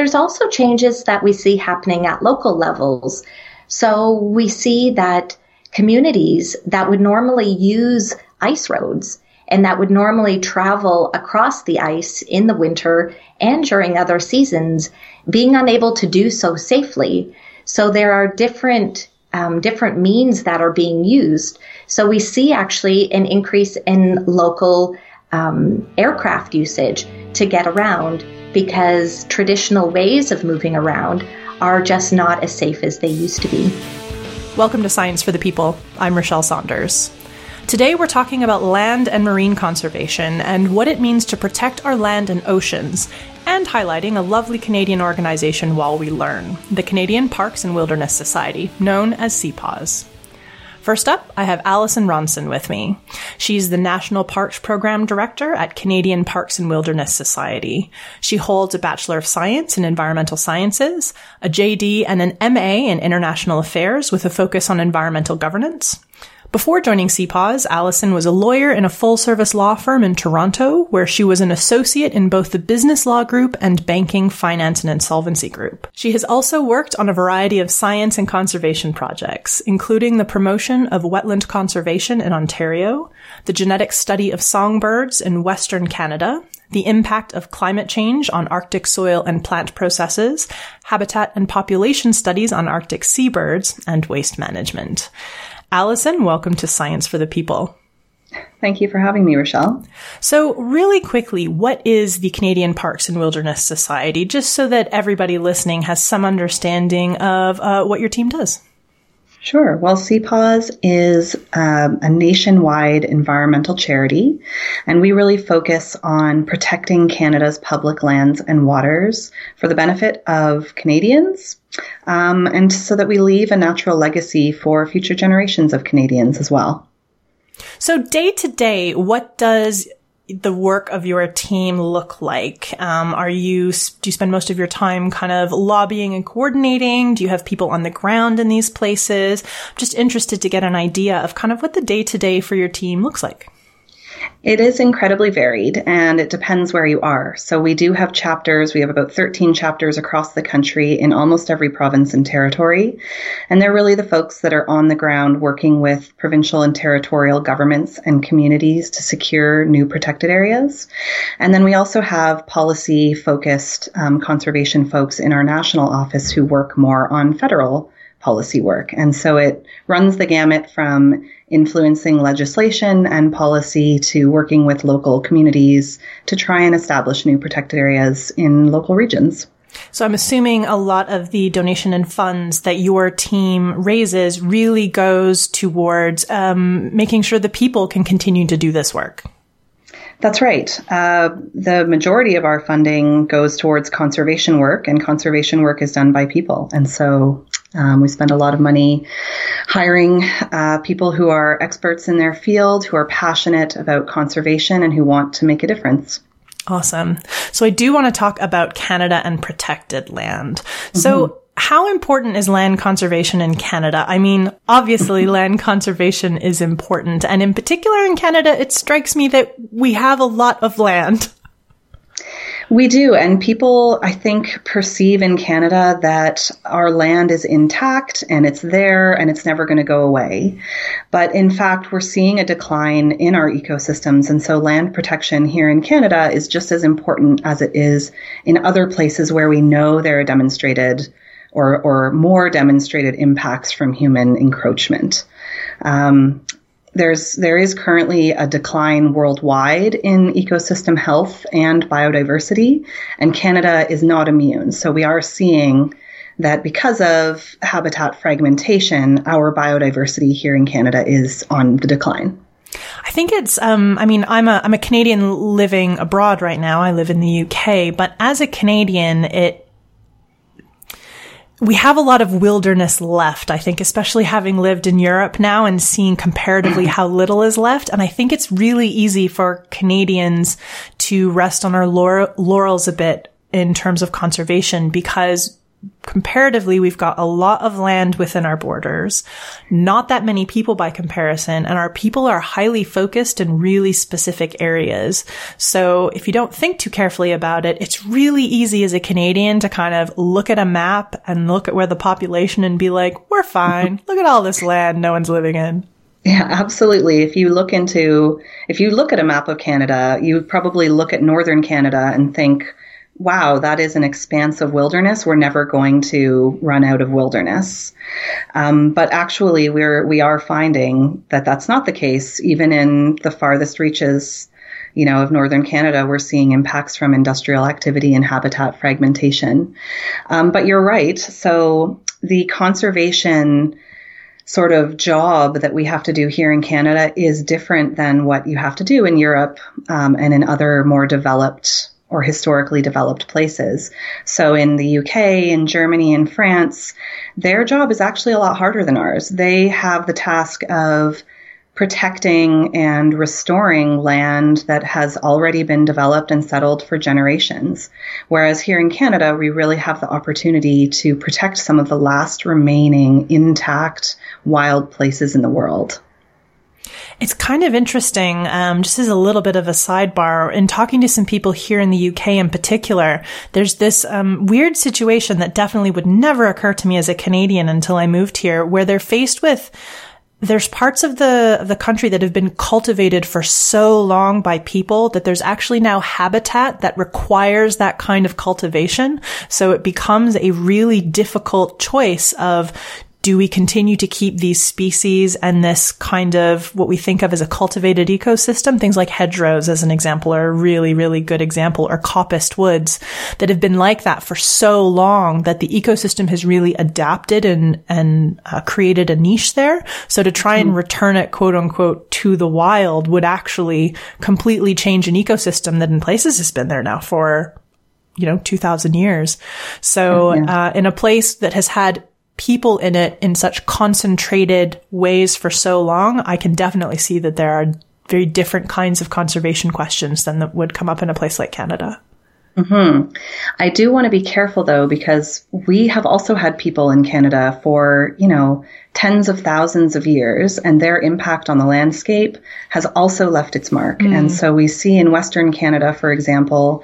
there's also changes that we see happening at local levels. So we see that communities that would normally use ice roads and that would normally travel across the ice in the winter and during other seasons being unable to do so safely. So there are different um, different means that are being used. So we see actually an increase in local um, aircraft usage to get around because traditional ways of moving around are just not as safe as they used to be. Welcome to Science for the People. I'm Rachelle Saunders. Today we're talking about land and marine conservation and what it means to protect our land and oceans, and highlighting a lovely Canadian organization while we learn the Canadian Parks and Wilderness Society, known as CPAWS. First up, I have Alison Ronson with me. She's the National Parks Program Director at Canadian Parks and Wilderness Society. She holds a Bachelor of Science in Environmental Sciences, a JD, and an MA in International Affairs with a focus on environmental governance. Before joining CPAWS, Alison was a lawyer in a full service law firm in Toronto, where she was an associate in both the business law group and banking, finance, and insolvency group. She has also worked on a variety of science and conservation projects, including the promotion of wetland conservation in Ontario, the genetic study of songbirds in Western Canada, the impact of climate change on Arctic soil and plant processes, habitat and population studies on Arctic seabirds, and waste management. Alison, welcome to Science for the People. Thank you for having me, Rachelle. So, really quickly, what is the Canadian Parks and Wilderness Society, just so that everybody listening has some understanding of uh, what your team does? Sure. Well, CPAWS is um, a nationwide environmental charity, and we really focus on protecting Canada's public lands and waters for the benefit of Canadians, um, and so that we leave a natural legacy for future generations of Canadians as well. So, day to day, what does the work of your team look like? Um, are you do you spend most of your time kind of lobbying and coordinating? Do you have people on the ground in these places? I'm just interested to get an idea of kind of what the day to day for your team looks like. It is incredibly varied and it depends where you are. So we do have chapters. We have about 13 chapters across the country in almost every province and territory. And they're really the folks that are on the ground working with provincial and territorial governments and communities to secure new protected areas. And then we also have policy focused um, conservation folks in our national office who work more on federal policy work. And so it runs the gamut from influencing legislation and policy to working with local communities to try and establish new protected areas in local regions. So I'm assuming a lot of the donation and funds that your team raises really goes towards um, making sure the people can continue to do this work. That's right. Uh, the majority of our funding goes towards conservation work, and conservation work is done by people. And so um, we spend a lot of money hiring uh, people who are experts in their field, who are passionate about conservation, and who want to make a difference. Awesome. So I do want to talk about Canada and protected land. Mm-hmm. So how important is land conservation in Canada? I mean, obviously land conservation is important. And in particular in Canada, it strikes me that we have a lot of land. We do. And people, I think, perceive in Canada that our land is intact and it's there and it's never going to go away. But in fact, we're seeing a decline in our ecosystems. And so land protection here in Canada is just as important as it is in other places where we know there are demonstrated or, or more demonstrated impacts from human encroachment. Um, there's there is currently a decline worldwide in ecosystem health and biodiversity, and Canada is not immune. So we are seeing that because of habitat fragmentation, our biodiversity here in Canada is on the decline. I think it's, um, I mean, I'm a, I'm a Canadian living abroad right now. I live in the UK, but as a Canadian, it, we have a lot of wilderness left, I think, especially having lived in Europe now and seeing comparatively how little is left. And I think it's really easy for Canadians to rest on our laurels a bit in terms of conservation because comparatively, we've got a lot of land within our borders, not that many people by comparison, and our people are highly focused in really specific areas. So if you don't think too carefully about it, it's really easy as a Canadian to kind of look at a map and look at where the population and be like, we're fine. look at all this land no one's living in. Yeah, absolutely. If you look into, if you look at a map of Canada, you probably look at northern Canada and think, wow, that is an expanse of wilderness. We're never going to run out of wilderness. Um, but actually, we're we are finding that that's not the case. Even in the farthest reaches, you know, of northern Canada, we're seeing impacts from industrial activity and habitat fragmentation. Um, but you're right. So the conservation sort of job that we have to do here in Canada is different than what you have to do in Europe um, and in other more developed or historically developed places. So in the UK, in Germany, and France, their job is actually a lot harder than ours. They have the task of protecting and restoring land that has already been developed and settled for generations. Whereas here in Canada, we really have the opportunity to protect some of the last remaining intact wild places in the world. It's kind of interesting, um, just as a little bit of a sidebar, in talking to some people here in the UK in particular, there's this um, weird situation that definitely would never occur to me as a Canadian until I moved here, where they're faced with there's parts of the of the country that have been cultivated for so long by people that there's actually now habitat that requires that kind of cultivation. So it becomes a really difficult choice of do we continue to keep these species and this kind of what we think of as a cultivated ecosystem? Things like hedgerows, as an example, are a really, really good example, or coppiced woods that have been like that for so long that the ecosystem has really adapted and, and uh, created a niche there. So to try and mm-hmm. return it, quote unquote, to the wild would actually completely change an ecosystem that in places has been there now for you know, 2000 years. So, yeah. uh, in a place that has had people in it in such concentrated ways for so long, I can definitely see that there are very different kinds of conservation questions than that would come up in a place like Canada. Mm-hmm. I do want to be careful though, because we have also had people in Canada for, you know, tens of thousands of years, and their impact on the landscape has also left its mark. Mm. And so we see in Western Canada, for example,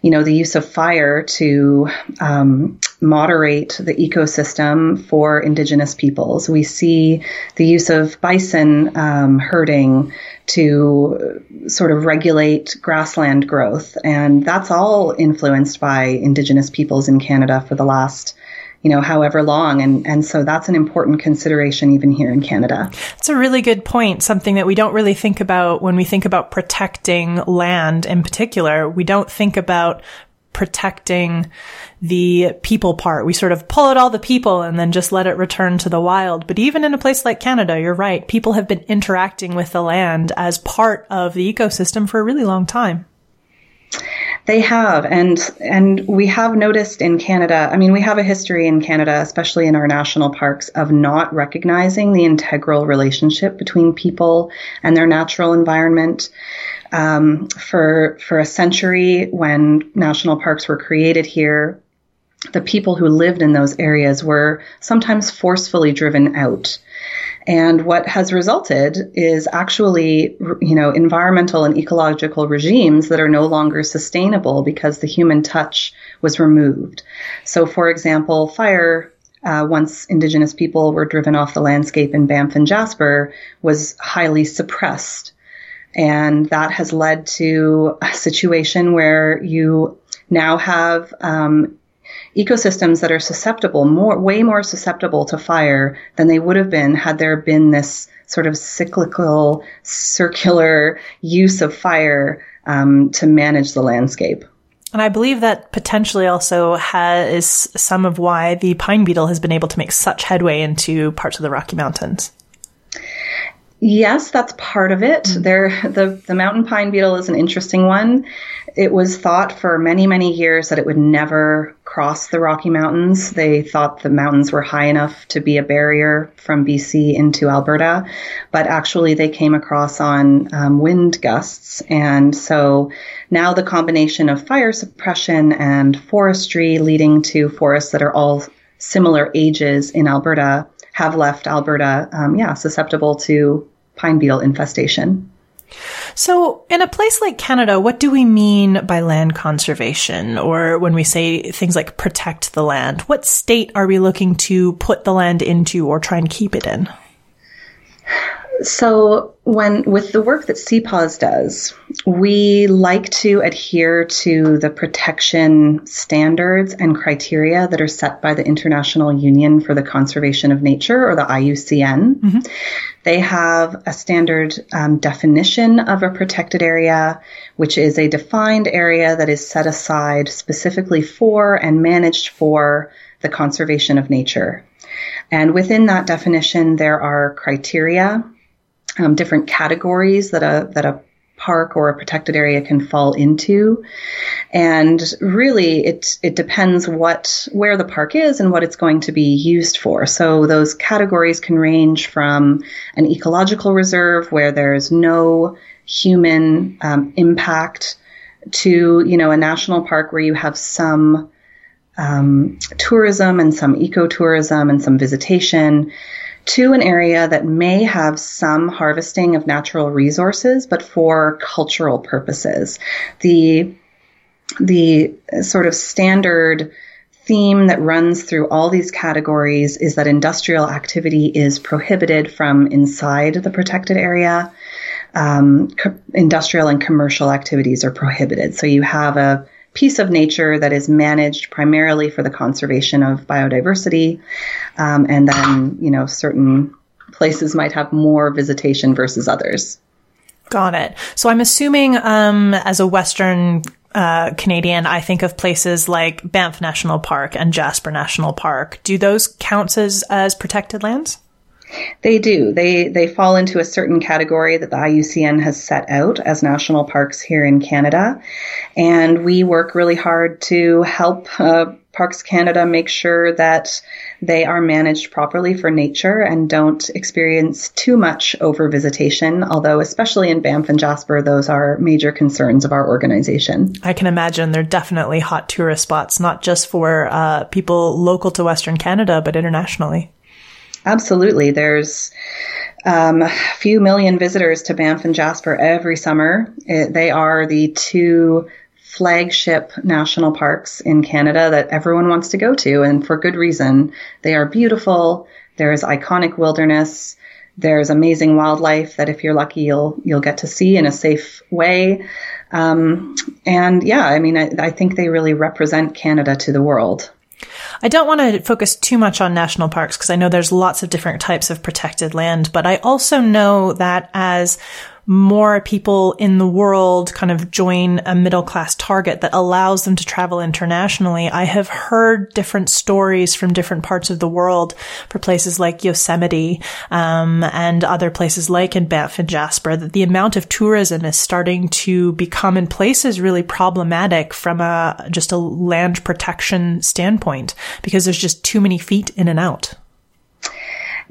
you know, the use of fire to um, moderate the ecosystem for Indigenous peoples. We see the use of bison um, herding to sort of regulate grassland growth. And that's all influenced by Indigenous peoples in Canada for the last you know, however long. And, and so that's an important consideration even here in Canada. It's a really good point. Something that we don't really think about when we think about protecting land in particular. We don't think about protecting the people part. We sort of pull out all the people and then just let it return to the wild. But even in a place like Canada, you're right. People have been interacting with the land as part of the ecosystem for a really long time. They have, and and we have noticed in Canada. I mean, we have a history in Canada, especially in our national parks, of not recognizing the integral relationship between people and their natural environment. Um, for for a century, when national parks were created here, the people who lived in those areas were sometimes forcefully driven out. And what has resulted is actually, you know, environmental and ecological regimes that are no longer sustainable because the human touch was removed. So, for example, fire uh, once Indigenous people were driven off the landscape in Banff and Jasper, was highly suppressed. And that has led to a situation where you now have um, ecosystems that are susceptible, more, way more susceptible to fire than they would have been had there been this sort of cyclical, circular use of fire um, to manage the landscape. And I believe that potentially also has some of why the pine beetle has been able to make such headway into parts of the Rocky Mountains. Yes, that's part of it. Mm-hmm. There, the the mountain pine beetle is an interesting one. it was thought for many, many years that it would never cross the Rocky Mountains. They thought the mountains were high enough to be a barrier from BC into Alberta, but actually they came across on um, wind gusts. And so now the combination of fire suppression and forestry leading to forests that are all similar ages in Alberta have left Alberta, um, yeah, susceptible to pine beetle infestation. So, in a place like Canada, what do we mean by land conservation? Or when we say things like protect the land, what state are we looking to put the land into or try and keep it in? So, when with the work that CPAWS does, we like to adhere to the protection standards and criteria that are set by the International Union for the Conservation of Nature, or the IUCN. Mm-hmm. They have a standard um, definition of a protected area, which is a defined area that is set aside specifically for and managed for the conservation of nature. And within that definition, there are criteria um, different categories that a that a park or a protected area can fall into. And really it it depends what where the park is and what it's going to be used for. So those categories can range from an ecological reserve where there's no human um, impact to you know a national park where you have some um, tourism and some ecotourism and some visitation to an area that may have some harvesting of natural resources, but for cultural purposes. The, the sort of standard theme that runs through all these categories is that industrial activity is prohibited from inside the protected area. Um, co- industrial and commercial activities are prohibited. So you have a piece of nature that is managed primarily for the conservation of biodiversity. Um, and then, you know, certain places might have more visitation versus others. Got it. So I'm assuming, um, as a Western uh, Canadian, I think of places like Banff National Park and Jasper National Park. Do those count as, as protected lands? They do. They they fall into a certain category that the IUCN has set out as national parks here in Canada, and we work really hard to help uh, Parks Canada make sure that they are managed properly for nature and don't experience too much over visitation. Although, especially in Banff and Jasper, those are major concerns of our organization. I can imagine they're definitely hot tourist spots, not just for uh, people local to Western Canada, but internationally. Absolutely. There's um, a few million visitors to Banff and Jasper every summer. It, they are the two flagship national parks in Canada that everyone wants to go to, and for good reason. They are beautiful. There's iconic wilderness. There's amazing wildlife that if you're lucky, you'll you'll get to see in a safe way. Um, and yeah, I mean, I, I think they really represent Canada to the world. I don't want to focus too much on national parks because I know there's lots of different types of protected land, but I also know that as more people in the world kind of join a middle class target that allows them to travel internationally. I have heard different stories from different parts of the world for places like Yosemite, um, and other places like in Banff and Jasper that the amount of tourism is starting to become in places really problematic from a, just a land protection standpoint because there's just too many feet in and out.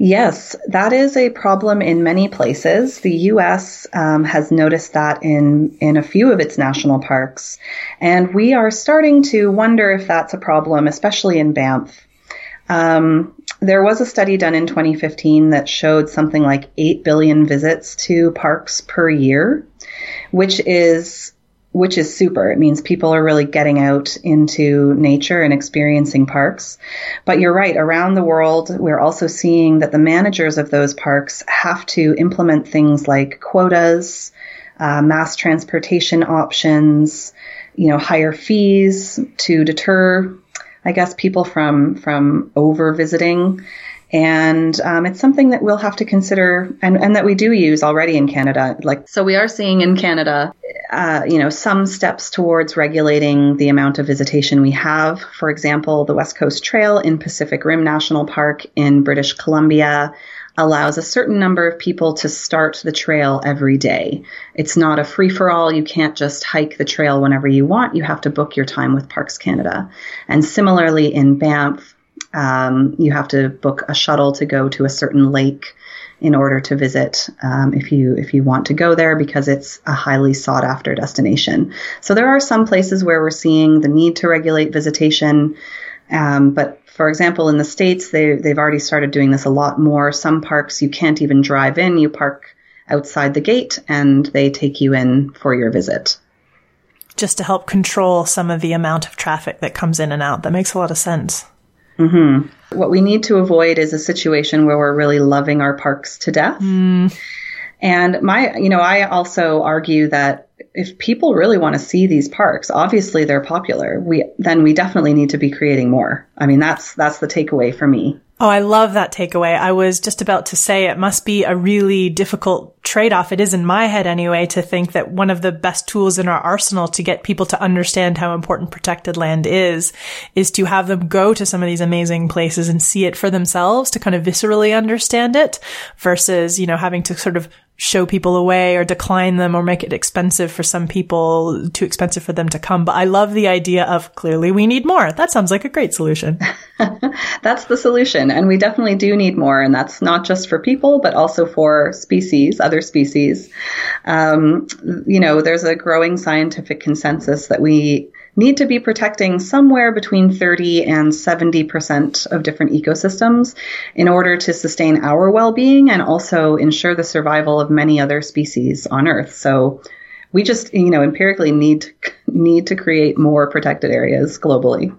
Yes, that is a problem in many places. The U.S. Um, has noticed that in in a few of its national parks, and we are starting to wonder if that's a problem, especially in Banff. Um, there was a study done in 2015 that showed something like 8 billion visits to parks per year, which is which is super. It means people are really getting out into nature and experiencing parks. But you're right, around the world, we're also seeing that the managers of those parks have to implement things like quotas, uh, mass transportation options, you know, higher fees to deter, I guess, people from, from over visiting. And um, it's something that we'll have to consider and, and, that we do use already in Canada. Like, so we are seeing in Canada, uh, you know, some steps towards regulating the amount of visitation we have. For example, the West Coast Trail in Pacific Rim National Park in British Columbia allows a certain number of people to start the trail every day. It's not a free for all. You can't just hike the trail whenever you want. You have to book your time with Parks Canada. And similarly in Banff, um, you have to book a shuttle to go to a certain lake in order to visit um, if you if you want to go there because it's a highly sought after destination. So there are some places where we're seeing the need to regulate visitation, um, but for example, in the states they they've already started doing this a lot more. Some parks you can't even drive in; you park outside the gate and they take you in for your visit. Just to help control some of the amount of traffic that comes in and out. That makes a lot of sense. Mm-hmm. What we need to avoid is a situation where we're really loving our parks to death. Mm. And my, you know, I also argue that if people really want to see these parks, obviously they're popular. We then we definitely need to be creating more. I mean, that's that's the takeaway for me. Oh, I love that takeaway. I was just about to say it must be a really difficult trade off. It is in my head anyway to think that one of the best tools in our arsenal to get people to understand how important protected land is, is to have them go to some of these amazing places and see it for themselves to kind of viscerally understand it versus, you know, having to sort of show people away or decline them or make it expensive for some people, too expensive for them to come. But I love the idea of clearly we need more. That sounds like a great solution. that's the solution. And we definitely do need more. And that's not just for people, but also for species, other species. Um, you know, there's a growing scientific consensus that we need to be protecting somewhere between 30 and 70% of different ecosystems in order to sustain our well-being and also ensure the survival of many other species on Earth. So we just, you know, empirically need need to create more protected areas globally.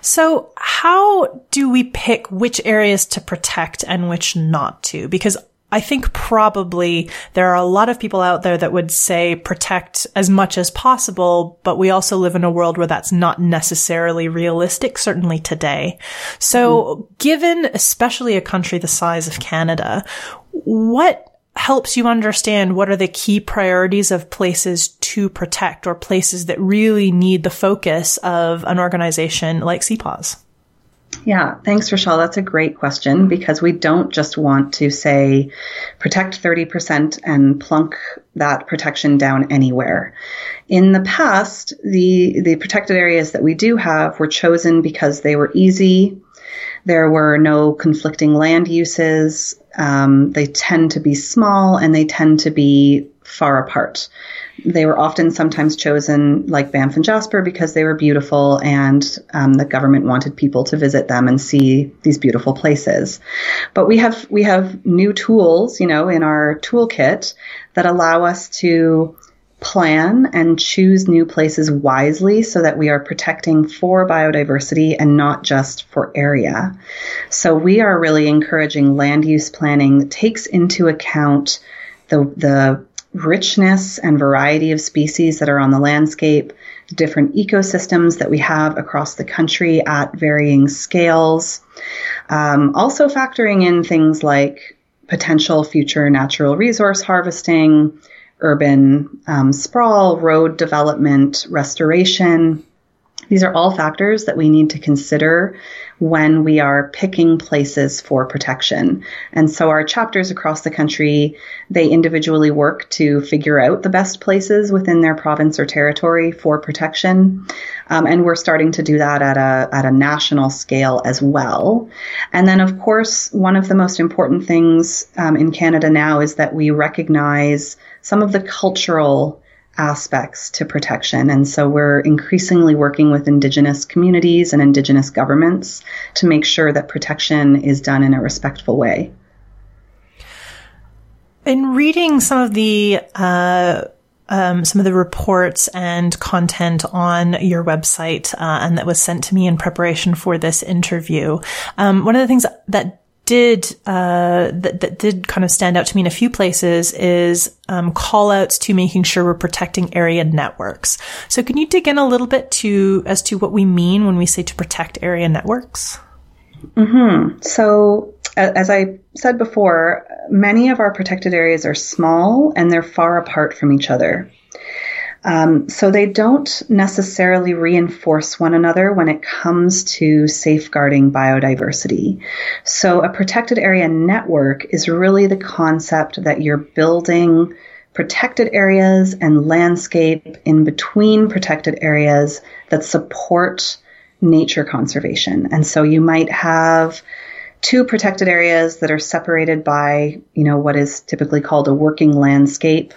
So how do we pick which areas to protect and which not to? Because I think probably there are a lot of people out there that would say protect as much as possible, but we also live in a world where that's not necessarily realistic, certainly today. So mm-hmm. given especially a country the size of Canada, what helps you understand what are the key priorities of places to protect or places that really need the focus of an organization like CPAWS? Yeah, thanks, Rachelle. That's a great question because we don't just want to say protect 30% and plunk that protection down anywhere. In the past, the, the protected areas that we do have were chosen because they were easy. There were no conflicting land uses. Um, they tend to be small and they tend to be far apart. They were often sometimes chosen, like Banff and Jasper, because they were beautiful and um, the government wanted people to visit them and see these beautiful places. But we have we have new tools, you know, in our toolkit that allow us to plan and choose new places wisely so that we are protecting for biodiversity and not just for area. So we are really encouraging land use planning that takes into account the, the richness and variety of species that are on the landscape, different ecosystems that we have across the country at varying scales. Um, also factoring in things like potential future natural resource harvesting, urban um, sprawl, road development, restoration. These are all factors that we need to consider when we are picking places for protection. And so our chapters across the country, they individually work to figure out the best places within their province or territory for protection. Um, and we're starting to do that at a, at a national scale as well. And then of course, one of the most important things um, in Canada now is that we recognize some of the cultural aspects to protection. And so we're increasingly working with Indigenous communities and Indigenous governments to make sure that protection is done in a respectful way. In reading some of the uh, um, some of the reports and content on your website, uh, and that was sent to me in preparation for this interview. Um, one of the things that did uh, that, that did kind of stand out to me in a few places is um, call outs to making sure we're protecting area networks. So can you dig in a little bit to as to what we mean when we say to protect area networks? Mm-hmm. So as I said before, many of our protected areas are small and they're far apart from each other. Um, so they don't necessarily reinforce one another when it comes to safeguarding biodiversity. So a protected area network is really the concept that you're building protected areas and landscape in between protected areas that support nature conservation. And so you might have two protected areas that are separated by, you know, what is typically called a working landscape.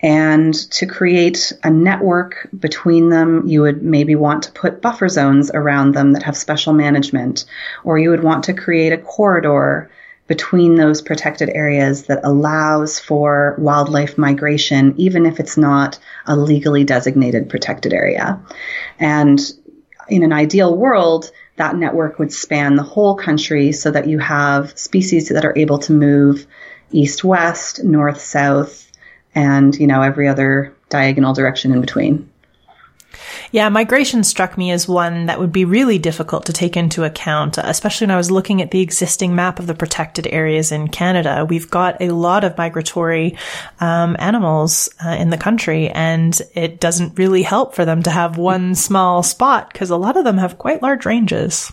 And to create a network between them, you would maybe want to put buffer zones around them that have special management, or you would want to create a corridor between those protected areas that allows for wildlife migration, even if it's not a legally designated protected area. And in an ideal world, that network would span the whole country so that you have species that are able to move east west, north south, and you know every other diagonal direction in between. Yeah, migration struck me as one that would be really difficult to take into account, especially when I was looking at the existing map of the protected areas in Canada. We've got a lot of migratory um, animals uh, in the country, and it doesn't really help for them to have one small spot because a lot of them have quite large ranges.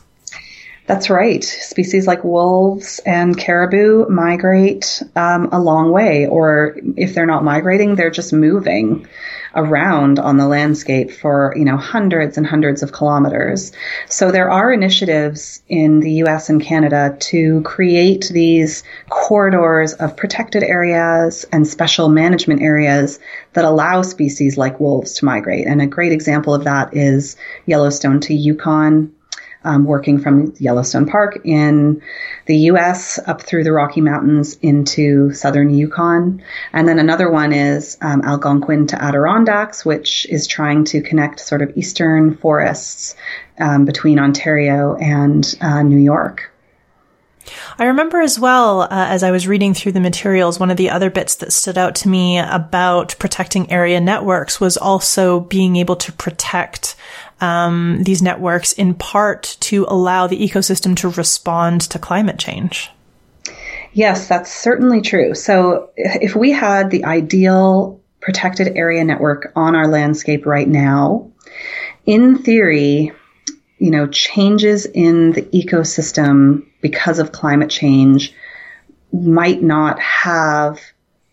That's right. Species like wolves and caribou migrate um, a long way, or if they're not migrating, they're just moving around on the landscape for, you know, hundreds and hundreds of kilometers. So there are initiatives in the US and Canada to create these corridors of protected areas and special management areas that allow species like wolves to migrate. And a great example of that is Yellowstone to Yukon um, working from Yellowstone Park in the U.S. up through the Rocky Mountains into southern Yukon. And then another one is um, Algonquin to Adirondacks, which is trying to connect sort of eastern forests um, between Ontario and uh, New York. I remember as well, uh, as I was reading through the materials, one of the other bits that stood out to me about protecting area networks was also being able to protect um, these networks in part to allow the ecosystem to respond to climate change. Yes, that's certainly true. So if we had the ideal protected area network on our landscape right now, in theory, you know, changes in the ecosystem because of climate change might not have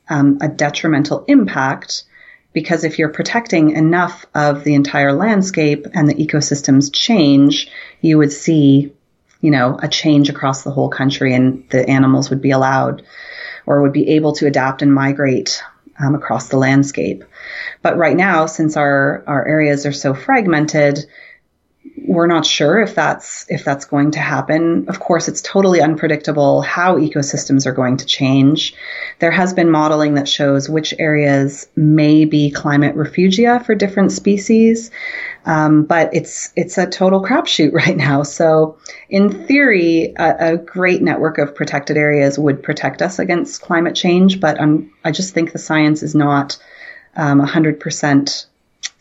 um, a detrimental impact because if you're protecting enough of the entire landscape and the ecosystems change, you would see, you know, a change across the whole country and the animals would be allowed or would be able to adapt and migrate um, across the landscape. But right now, since our, our areas are so fragmented, we're not sure if that's if that's going to happen. Of course, it's totally unpredictable how ecosystems are going to change. There has been modeling that shows which areas may be climate refugia for different species, um, but it's it's a total crapshoot right now. So, in theory, a, a, great network of protected areas would protect us against climate change, but um, I just think the science is not um, 100%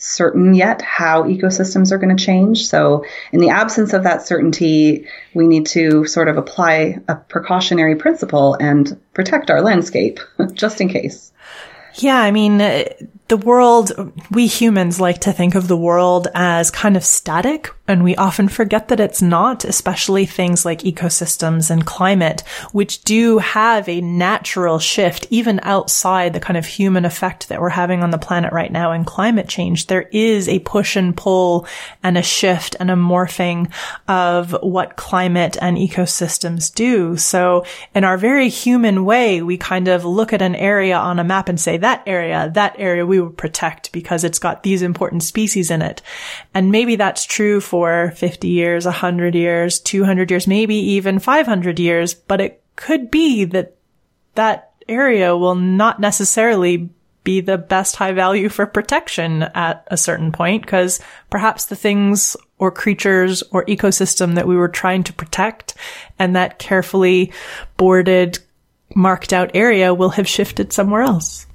certain yet how ecosystems are going to change. So, in the absence of that certainty, we need to sort of apply a precautionary principle and protect our landscape just in case. Yeah, I mean, the world, we humans like to think of the world as kind of static, and we often forget that it's not, especially things like ecosystems and climate, which do have a natural shift even outside the kind of human effect that we're having on the planet right now in climate change. There is a push and pull and a shift and a morphing of what climate and ecosystems do. So in our very human way, we kind of look at an area on a map and say, that area, that area, we protect because it's got these important species in it. And maybe that's true for 50 years, 100 years, 200 years, maybe even 500 years, but it could be that that area will not necessarily be the best high value for protection at a certain point because perhaps the things or creatures or ecosystem that we were trying to protect and that carefully boarded marked out area will have shifted somewhere else.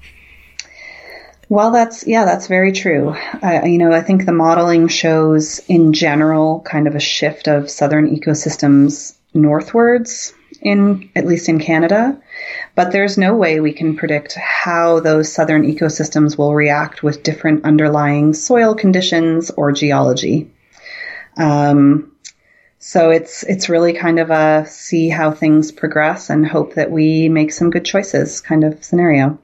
Well, that's, yeah, that's very true. Uh, you know, I think the modeling shows in general kind of a shift of southern ecosystems northwards. in at least in Canada, but there's no way we can predict how those southern ecosystems will react with different underlying soil conditions or geology. Um, so it's it's really kind of a see how things progress and hope that we make some good choices kind of scenario.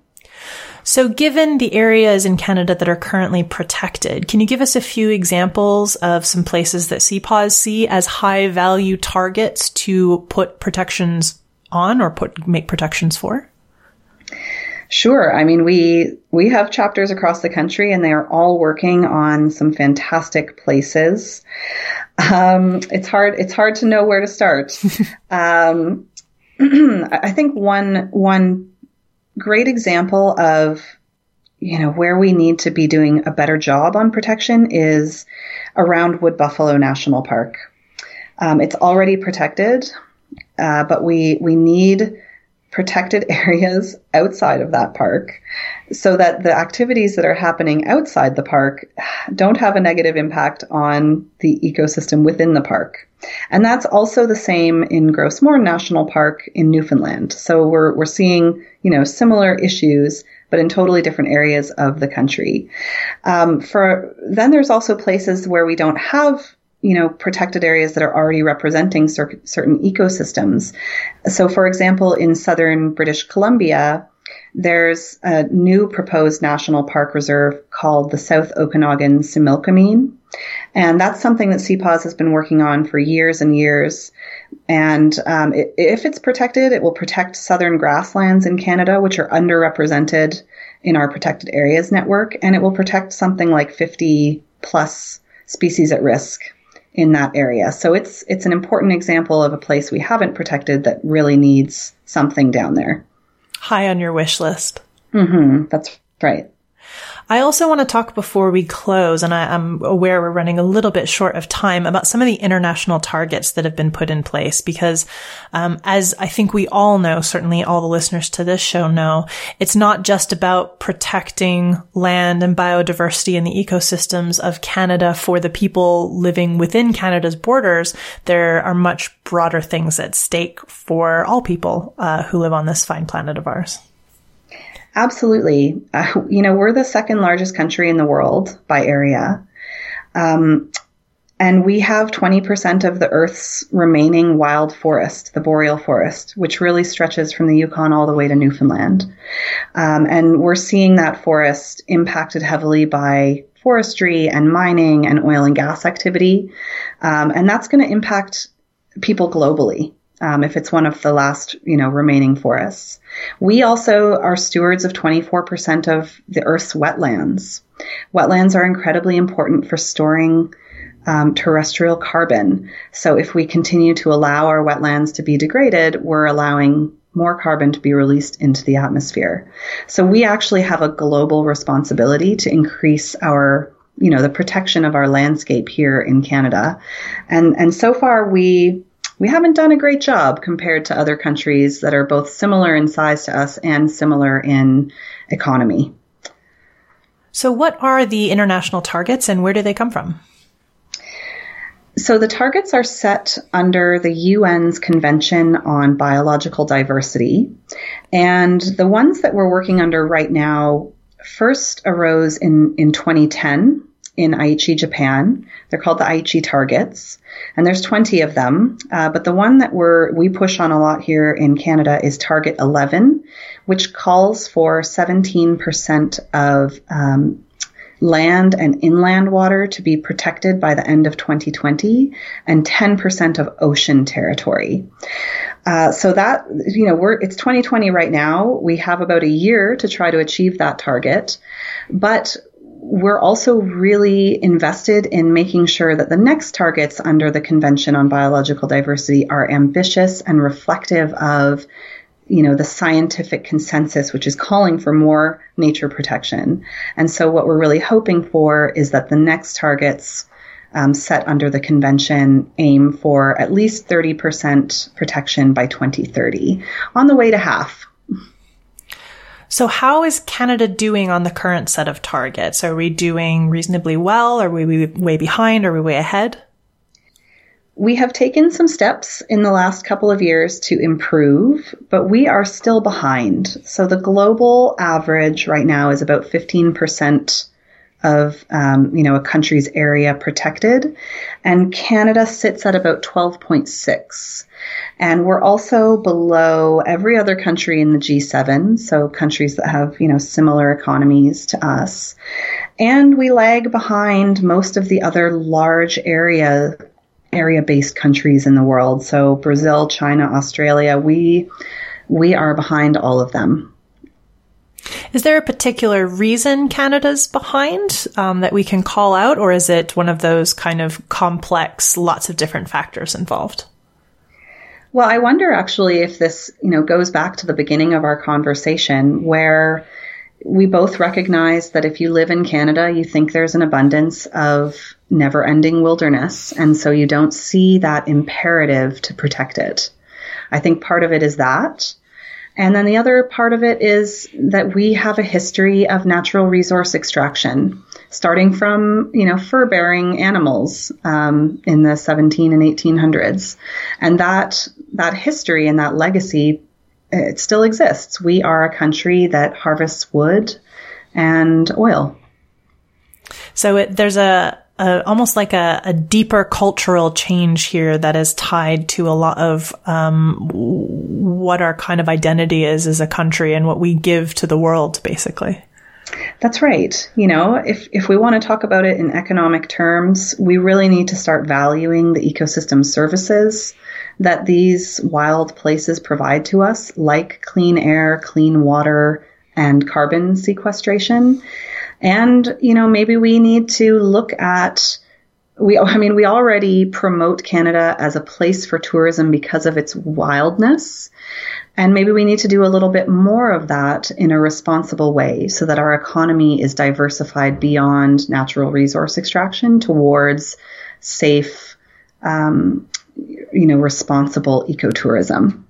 So, given the areas in Canada that are currently protected, can you give us a few examples of some places that CPAWS see as high value targets to put protections on or put make protections for? Sure. I mean, we we have chapters across the country, and they are all working on some fantastic places. Um, it's hard. It's hard to know where to start. um, I think one one great example of you know where we need to be doing a better job on protection is around Wood Buffalo National Park. Um, it's already protected, uh, but we we need protected areas outside of that park so that the activities that are happening outside the park don't have a negative impact on the ecosystem within the park. And that's also the same in Gros Morne National Park in Newfoundland. So we're, we're seeing, you know, similar issues, but in totally different areas of the country. Um, for, then there's also places where we don't have you know, protected areas that are already representing cer- certain ecosystems. So, for example, in southern British Columbia, there's a new proposed national park reserve called the South Okanagan Similkameen. And that's something that CPAWS has been working on for years and years. And um, it, if it's protected, it will protect southern grasslands in Canada, which are underrepresented in our protected areas network. And it will protect something like 50 plus species at risk in that area. So it's it's an important example of a place we haven't protected that really needs something down there. High on your wish list. Mm-hmm. That's right. I also want to talk before we close, and I, am aware we're running a little bit short of time about some of the international targets that have been put in place because, um, as I think we all know, certainly all the listeners to this show know, it's not just about protecting land and biodiversity and the ecosystems of Canada for the people living within Canada's borders. There are much broader things at stake for all people uh, who live on this fine planet of ours. Absolutely. Uh, you know, we're the second largest country in the world by area. Um, and we have 20% of the Earth's remaining wild forest, the boreal forest, which really stretches from the Yukon all the way to Newfoundland. Um, and we're seeing that forest impacted heavily by forestry and mining and oil and gas activity. Um, and that's going to impact people globally um, if it's one of the last, you know, remaining forests. We also are stewards of 24% of the Earth's wetlands. Wetlands are incredibly important for storing um, terrestrial carbon. So if we continue to allow our wetlands to be degraded, we're allowing more carbon to be released into the atmosphere. So we actually have a global responsibility to increase our you know the protection of our landscape here in Canada. And and so far we we haven't done a great job compared to other countries that are both similar in size to us and similar in economy. So, what are the international targets and where do they come from? So, the targets are set under the UN's Convention on Biological Diversity. And the ones that we're working under right now first arose in, in 2010 in Aichi, Japan. They're called the Aichi targets, and there's 20 of them. Uh, but the one that we're we push on a lot here in Canada is Target 11, which calls for 17% of um, land and inland water to be protected by the end of 2020, and 10% of ocean territory. Uh, so that you know we're it's 2020 right now. We have about a year to try to achieve that target, but we're also really invested in making sure that the next targets under the Convention on Biological Diversity are ambitious and reflective of you know the scientific consensus which is calling for more nature protection. And so what we're really hoping for is that the next targets um, set under the convention aim for at least 30% protection by 2030 on the way to half so how is Canada doing on the current set of targets? Are we doing reasonably well? Are we way behind? Are we way ahead? we have taken some steps in the last couple of years to improve, but we are still behind. So the global average right now is about 15% of um, you know a country's area protected, and Canada sits at about 12.6. And we're also below every other country in the G7, so countries that have, you know, similar economies to us. And we lag behind most of the other large area area based countries in the world. So Brazil, China, Australia, we we are behind all of them. Is there a particular reason Canada's behind um, that we can call out, or is it one of those kind of complex, lots of different factors involved? Well, I wonder actually if this, you know, goes back to the beginning of our conversation where we both recognize that if you live in Canada, you think there's an abundance of never ending wilderness. And so you don't see that imperative to protect it. I think part of it is that. And then the other part of it is that we have a history of natural resource extraction, starting from, you know, fur bearing animals um, in the 17 and 1800s. And that, that history and that legacy it still exists. We are a country that harvests wood and oil. So it, there's a, a, almost like a, a, deeper cultural change here that is tied to a lot of um, what our kind of identity is as a country and what we give to the world, basically. That's right. You know, if, if we want to talk about it in economic terms, we really need to start valuing the ecosystem services that these wild places provide to us, like clean air, clean water, and carbon sequestration. And, you know, maybe we need to look at we, I mean, we already promote Canada as a place for tourism because of its wildness. And maybe we need to do a little bit more of that in a responsible way so that our economy is diversified beyond natural resource extraction towards safe, um, you know, responsible ecotourism.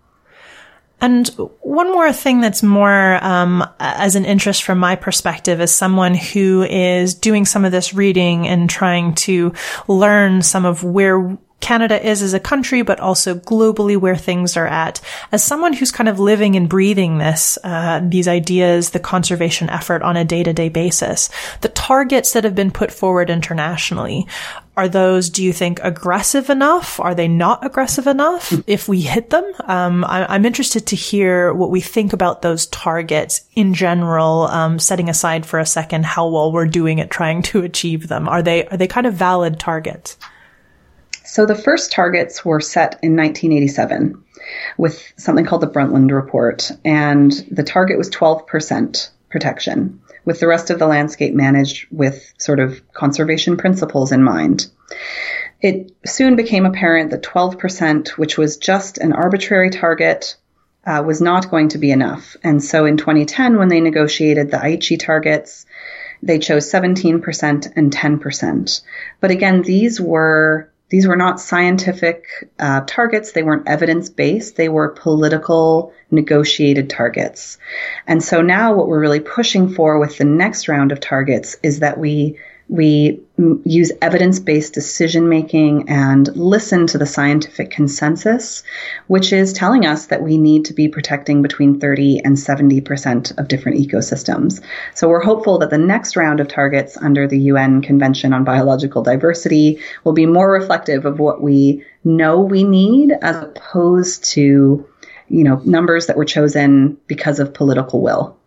And one more thing that's more um, as an interest from my perspective as someone who is doing some of this reading and trying to learn some of where Canada is as a country, but also globally where things are at. As someone who's kind of living and breathing this, uh, these ideas, the conservation effort on a day to day basis, the targets that have been put forward internationally, are those, do you think, aggressive enough? Are they not aggressive enough if we hit them? Um, I, am interested to hear what we think about those targets in general, um, setting aside for a second how well we're doing at trying to achieve them. Are they, are they kind of valid targets? So the first targets were set in 1987 with something called the Brundtland Report, and the target was 12% protection, with the rest of the landscape managed with sort of conservation principles in mind. It soon became apparent that 12%, which was just an arbitrary target, uh, was not going to be enough. And so in 2010, when they negotiated the Aichi targets, they chose 17% and 10%. But again, these were these were not scientific uh, targets. They weren't evidence based. They were political negotiated targets. And so now what we're really pushing for with the next round of targets is that we we use evidence based decision making and listen to the scientific consensus, which is telling us that we need to be protecting between 30 and 70% of different ecosystems. So we're hopeful that the next round of targets under the UN Convention on Biological Diversity will be more reflective of what we know we need as opposed to, you know, numbers that were chosen because of political will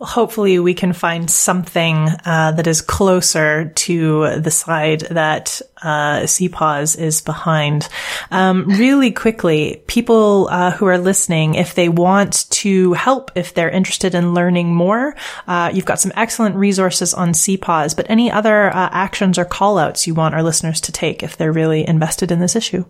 hopefully we can find something uh, that is closer to the side that uh, CPAWS is behind. Um, really quickly, people uh, who are listening, if they want to help, if they're interested in learning more, uh, you've got some excellent resources on CPAWS, but any other uh, actions or callouts you want our listeners to take if they're really invested in this issue?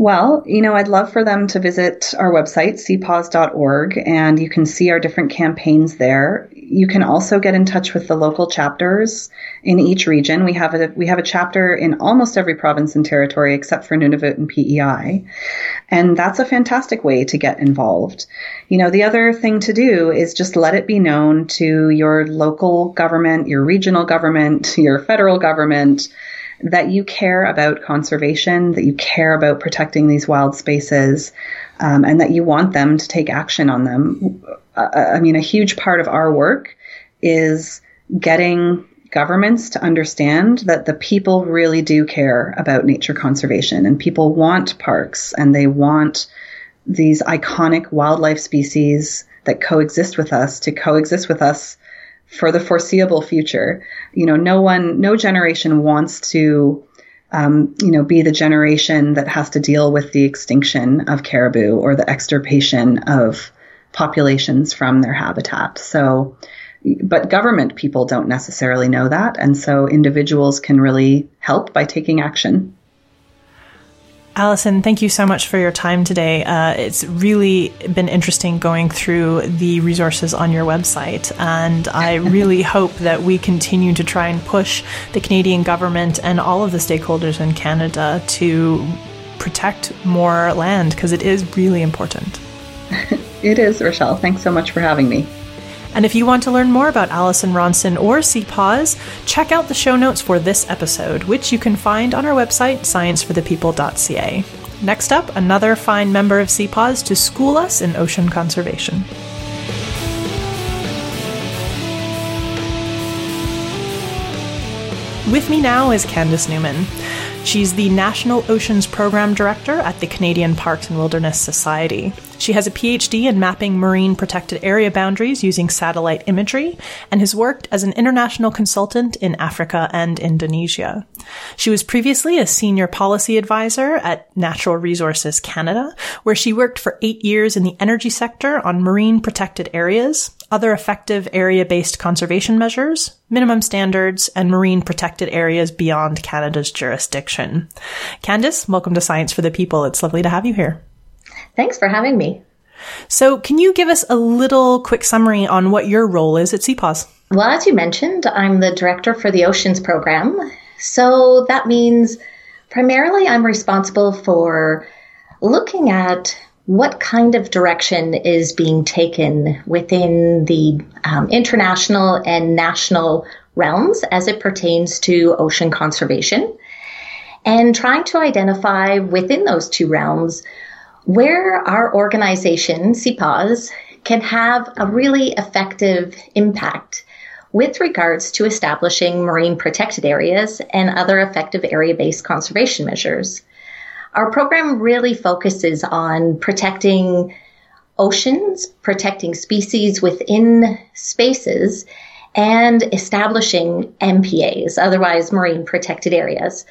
Well, you know, I'd love for them to visit our website, cpaws.org, and you can see our different campaigns there. You can also get in touch with the local chapters in each region. We have a, we have a chapter in almost every province and territory except for Nunavut and PEI. And that's a fantastic way to get involved. You know, the other thing to do is just let it be known to your local government, your regional government, your federal government, that you care about conservation, that you care about protecting these wild spaces, um, and that you want them to take action on them. Uh, I mean, a huge part of our work is getting governments to understand that the people really do care about nature conservation and people want parks and they want these iconic wildlife species that coexist with us to coexist with us for the foreseeable future. You know, no one, no generation wants to, um, you know, be the generation that has to deal with the extinction of caribou or the extirpation of populations from their habitat. So, but government people don't necessarily know that. And so individuals can really help by taking action. Alison, thank you so much for your time today. Uh, it's really been interesting going through the resources on your website, and I really hope that we continue to try and push the Canadian government and all of the stakeholders in Canada to protect more land because it is really important. it is, Rachelle. Thanks so much for having me. And if you want to learn more about Alison Ronson or CPAWS, check out the show notes for this episode, which you can find on our website, scienceforthepeople.ca. Next up, another fine member of CPAWS to school us in ocean conservation. With me now is Candace Newman. She's the National Oceans Program Director at the Canadian Parks and Wilderness Society. She has a PhD in mapping marine protected area boundaries using satellite imagery and has worked as an international consultant in Africa and Indonesia. She was previously a senior policy advisor at Natural Resources Canada, where she worked for eight years in the energy sector on marine protected areas, other effective area-based conservation measures, minimum standards, and marine protected areas beyond Canada's jurisdiction. Candace, welcome to Science for the People. It's lovely to have you here. Thanks for having me. So, can you give us a little quick summary on what your role is at CPAWS? Well, as you mentioned, I'm the director for the Oceans Program. So, that means primarily I'm responsible for looking at what kind of direction is being taken within the um, international and national realms as it pertains to ocean conservation and trying to identify within those two realms where our organization, CPAWS, can have a really effective impact with regards to establishing marine protected areas and other effective area based conservation measures. Our program really focuses on protecting oceans, protecting species within spaces, and establishing MPAs, otherwise marine protected areas,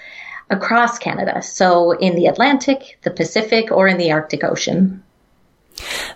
across Canada. So in the Atlantic, the Pacific, or in the Arctic Ocean.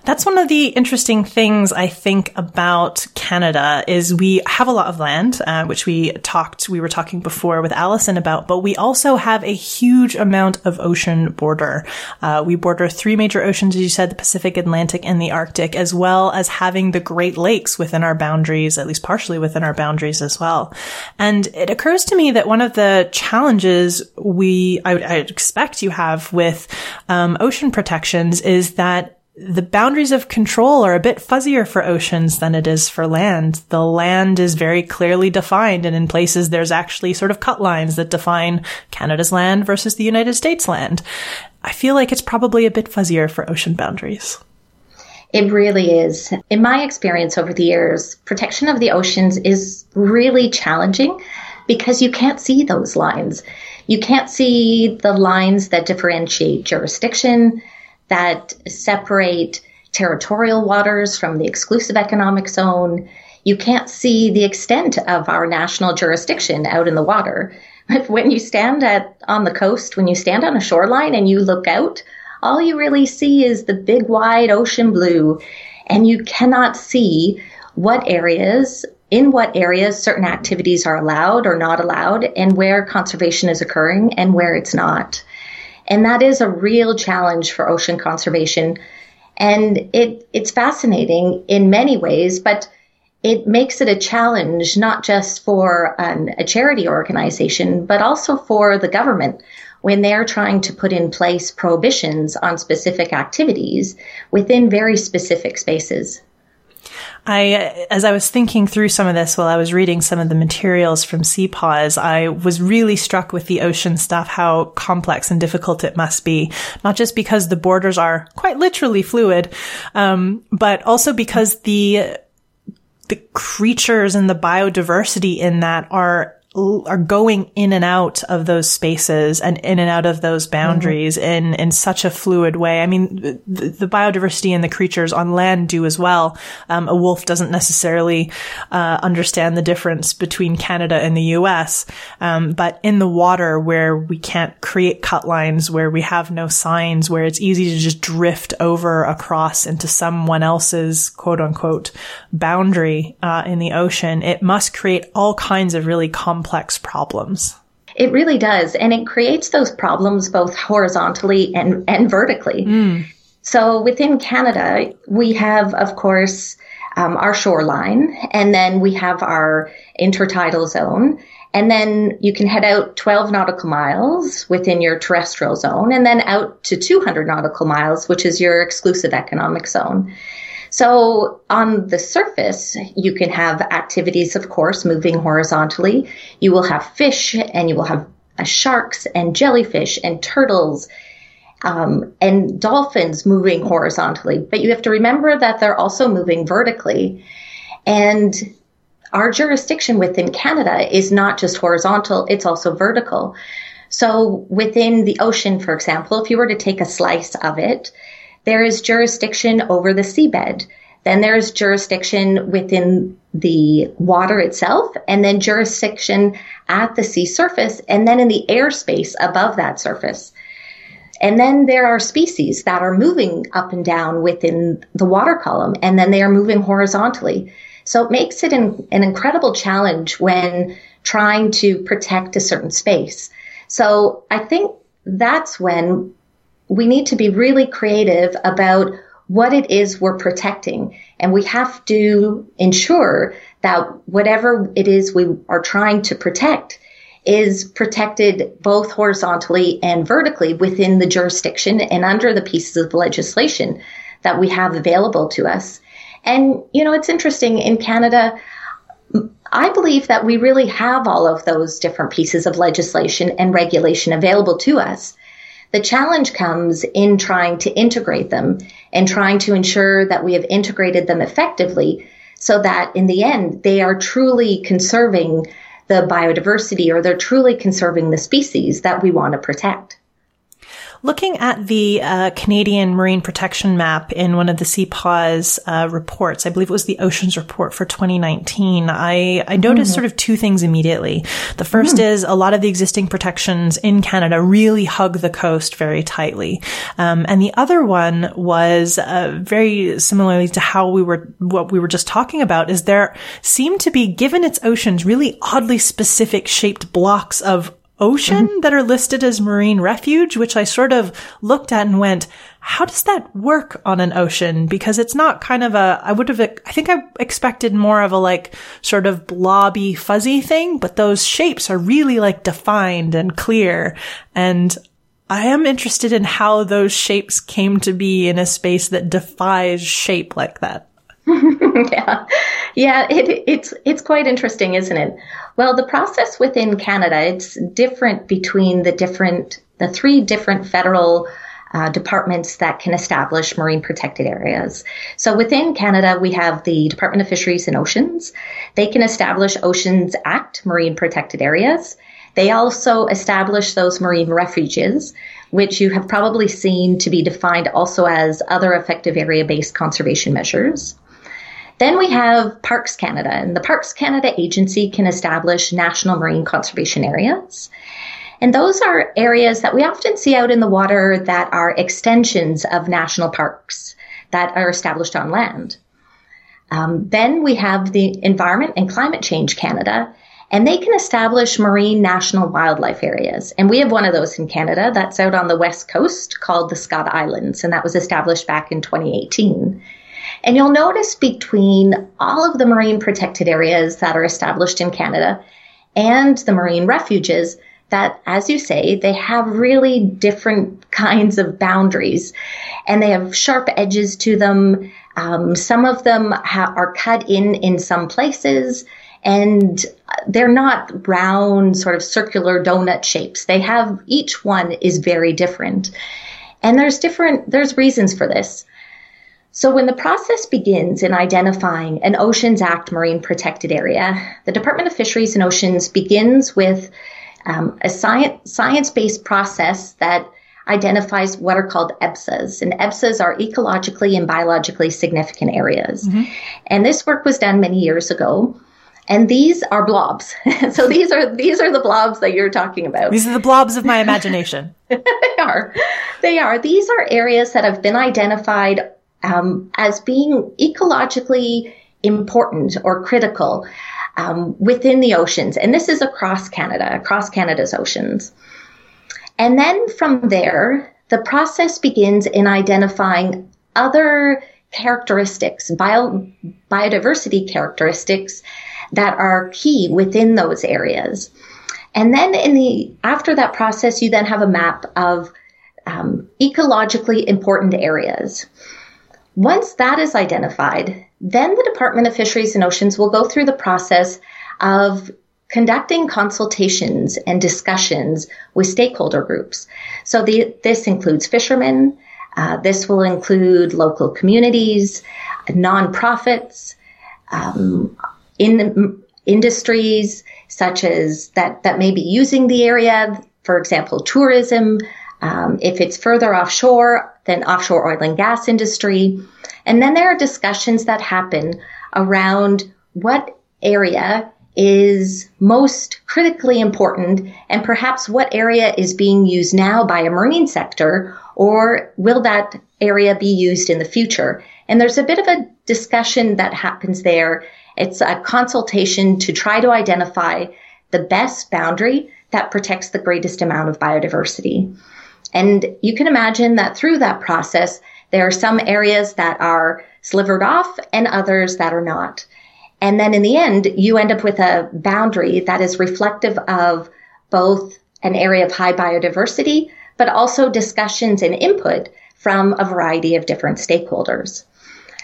That's one of the interesting things I think about Canada is we have a lot of land, uh, which we talked, we were talking before with Alison about, but we also have a huge amount of ocean border. Uh, we border three major oceans, as you said, the Pacific, Atlantic, and the Arctic, as well as having the Great Lakes within our boundaries, at least partially within our boundaries as well. And it occurs to me that one of the challenges we, I, I expect you have with um, ocean protections is that the boundaries of control are a bit fuzzier for oceans than it is for land. The land is very clearly defined, and in places there's actually sort of cut lines that define Canada's land versus the United States land. I feel like it's probably a bit fuzzier for ocean boundaries. It really is. In my experience over the years, protection of the oceans is really challenging because you can't see those lines. You can't see the lines that differentiate jurisdiction, that separate territorial waters from the exclusive economic zone. You can't see the extent of our national jurisdiction out in the water. When you stand at on the coast, when you stand on a shoreline and you look out, all you really see is the big wide ocean blue and you cannot see what areas in what areas certain activities are allowed or not allowed and where conservation is occurring and where it's not. And that is a real challenge for ocean conservation. And it, it's fascinating in many ways, but it makes it a challenge not just for an, a charity organization, but also for the government when they're trying to put in place prohibitions on specific activities within very specific spaces. I, as I was thinking through some of this while I was reading some of the materials from CPAWS, I was really struck with the ocean stuff, how complex and difficult it must be. Not just because the borders are quite literally fluid, um, but also because the the creatures and the biodiversity in that are are going in and out of those spaces and in and out of those boundaries mm-hmm. in, in such a fluid way. I mean, the, the, biodiversity and the creatures on land do as well. Um, a wolf doesn't necessarily uh, understand the difference between Canada and the US. Um, but in the water where we can't create cut lines, where we have no signs, where it's easy to just drift over across into someone else's quote unquote boundary uh, in the ocean, it must create all kinds of really complex complex problems. It really does. And it creates those problems both horizontally and, and vertically. Mm. So within Canada, we have, of course, um, our shoreline, and then we have our intertidal zone. And then you can head out 12 nautical miles within your terrestrial zone, and then out to 200 nautical miles, which is your exclusive economic zone. So on the surface, you can have activities, of course, moving horizontally. You will have fish and you will have uh, sharks and jellyfish and turtles um, and dolphins moving horizontally. But you have to remember that they're also moving vertically. And our jurisdiction within Canada is not just horizontal, it's also vertical. So within the ocean, for example, if you were to take a slice of it, there is jurisdiction over the seabed. Then there's jurisdiction within the water itself, and then jurisdiction at the sea surface, and then in the airspace above that surface. And then there are species that are moving up and down within the water column, and then they are moving horizontally. So it makes it an, an incredible challenge when trying to protect a certain space. So I think that's when we need to be really creative about what it is we're protecting. And we have to ensure that whatever it is we are trying to protect is protected both horizontally and vertically within the jurisdiction and under the pieces of legislation that we have available to us. And, you know, it's interesting in Canada, I believe that we really have all of those different pieces of legislation and regulation available to us. The challenge comes in trying to integrate them and trying to ensure that we have integrated them effectively so that in the end they are truly conserving the biodiversity or they're truly conserving the species that we want to protect. Looking at the uh, Canadian Marine Protection Map in one of the CPAWS uh, reports, I believe it was the Oceans Report for 2019, I, I noticed mm-hmm. sort of two things immediately. The 1st mm is a lot of the existing protections in Canada really hug the coast very tightly. Um, and the other one was uh, very similarly to how we were, what we were just talking about, is there seem to be, given its oceans, really oddly specific shaped blocks of ocean mm-hmm. that are listed as marine refuge, which I sort of looked at and went, how does that work on an ocean? Because it's not kind of a, I would have, I think I expected more of a like sort of blobby, fuzzy thing, but those shapes are really like defined and clear. And I am interested in how those shapes came to be in a space that defies shape like that. yeah, yeah, it, it's it's quite interesting, isn't it? Well, the process within Canada it's different between the different the three different federal uh, departments that can establish marine protected areas. So within Canada, we have the Department of Fisheries and Oceans. They can establish Oceans Act marine protected areas. They also establish those marine refuges, which you have probably seen to be defined also as other effective area based conservation measures. Then we have Parks Canada, and the Parks Canada agency can establish national marine conservation areas. And those are areas that we often see out in the water that are extensions of national parks that are established on land. Um, then we have the Environment and Climate Change Canada, and they can establish marine national wildlife areas. And we have one of those in Canada that's out on the west coast called the Scott Islands, and that was established back in 2018. And you'll notice between all of the marine protected areas that are established in Canada and the marine refuges that, as you say, they have really different kinds of boundaries and they have sharp edges to them. Um, some of them ha- are cut in in some places, and they're not round, sort of circular donut shapes. They have each one is very different, and there's different. There's reasons for this. So when the process begins in identifying an Oceans Act marine protected area, the Department of Fisheries and Oceans begins with um, a science science based process that identifies what are called EBSAs. And EBSAs are ecologically and biologically significant areas. Mm-hmm. And this work was done many years ago. And these are blobs. so these are these are the blobs that you're talking about. These are the blobs of my imagination. they are. They are. These are areas that have been identified um, as being ecologically important or critical um, within the oceans. And this is across Canada, across Canada's oceans. And then from there, the process begins in identifying other characteristics, bio, biodiversity characteristics that are key within those areas. And then in the after that process, you then have a map of um, ecologically important areas. Once that is identified, then the Department of Fisheries and Oceans will go through the process of conducting consultations and discussions with stakeholder groups. So the, this includes fishermen, uh, this will include local communities, nonprofits, um, in industries such as that that may be using the area. For example, tourism, um, if it's further offshore, then offshore oil and gas industry. And then there are discussions that happen around what area is most critically important and perhaps what area is being used now by a marine sector or will that area be used in the future? And there's a bit of a discussion that happens there. It's a consultation to try to identify the best boundary that protects the greatest amount of biodiversity. And you can imagine that through that process, there are some areas that are slivered off and others that are not. And then in the end, you end up with a boundary that is reflective of both an area of high biodiversity, but also discussions and input from a variety of different stakeholders.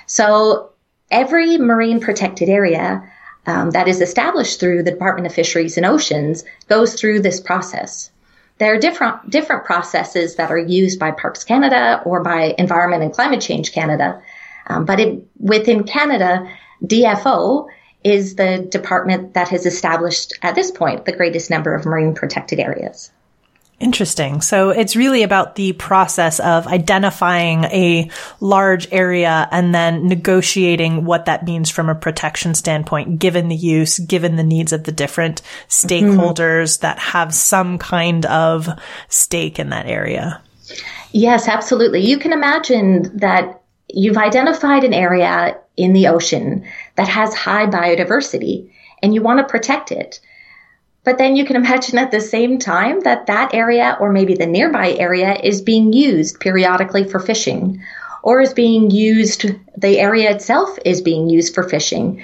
So every marine protected area um, that is established through the Department of Fisheries and Oceans goes through this process. There are different different processes that are used by Parks Canada or by Environment and Climate Change Canada, um, but it, within Canada, DFO is the department that has established at this point the greatest number of marine protected areas. Interesting. So it's really about the process of identifying a large area and then negotiating what that means from a protection standpoint, given the use, given the needs of the different stakeholders mm-hmm. that have some kind of stake in that area. Yes, absolutely. You can imagine that you've identified an area in the ocean that has high biodiversity and you want to protect it. But then you can imagine at the same time that that area or maybe the nearby area is being used periodically for fishing or is being used, the area itself is being used for fishing.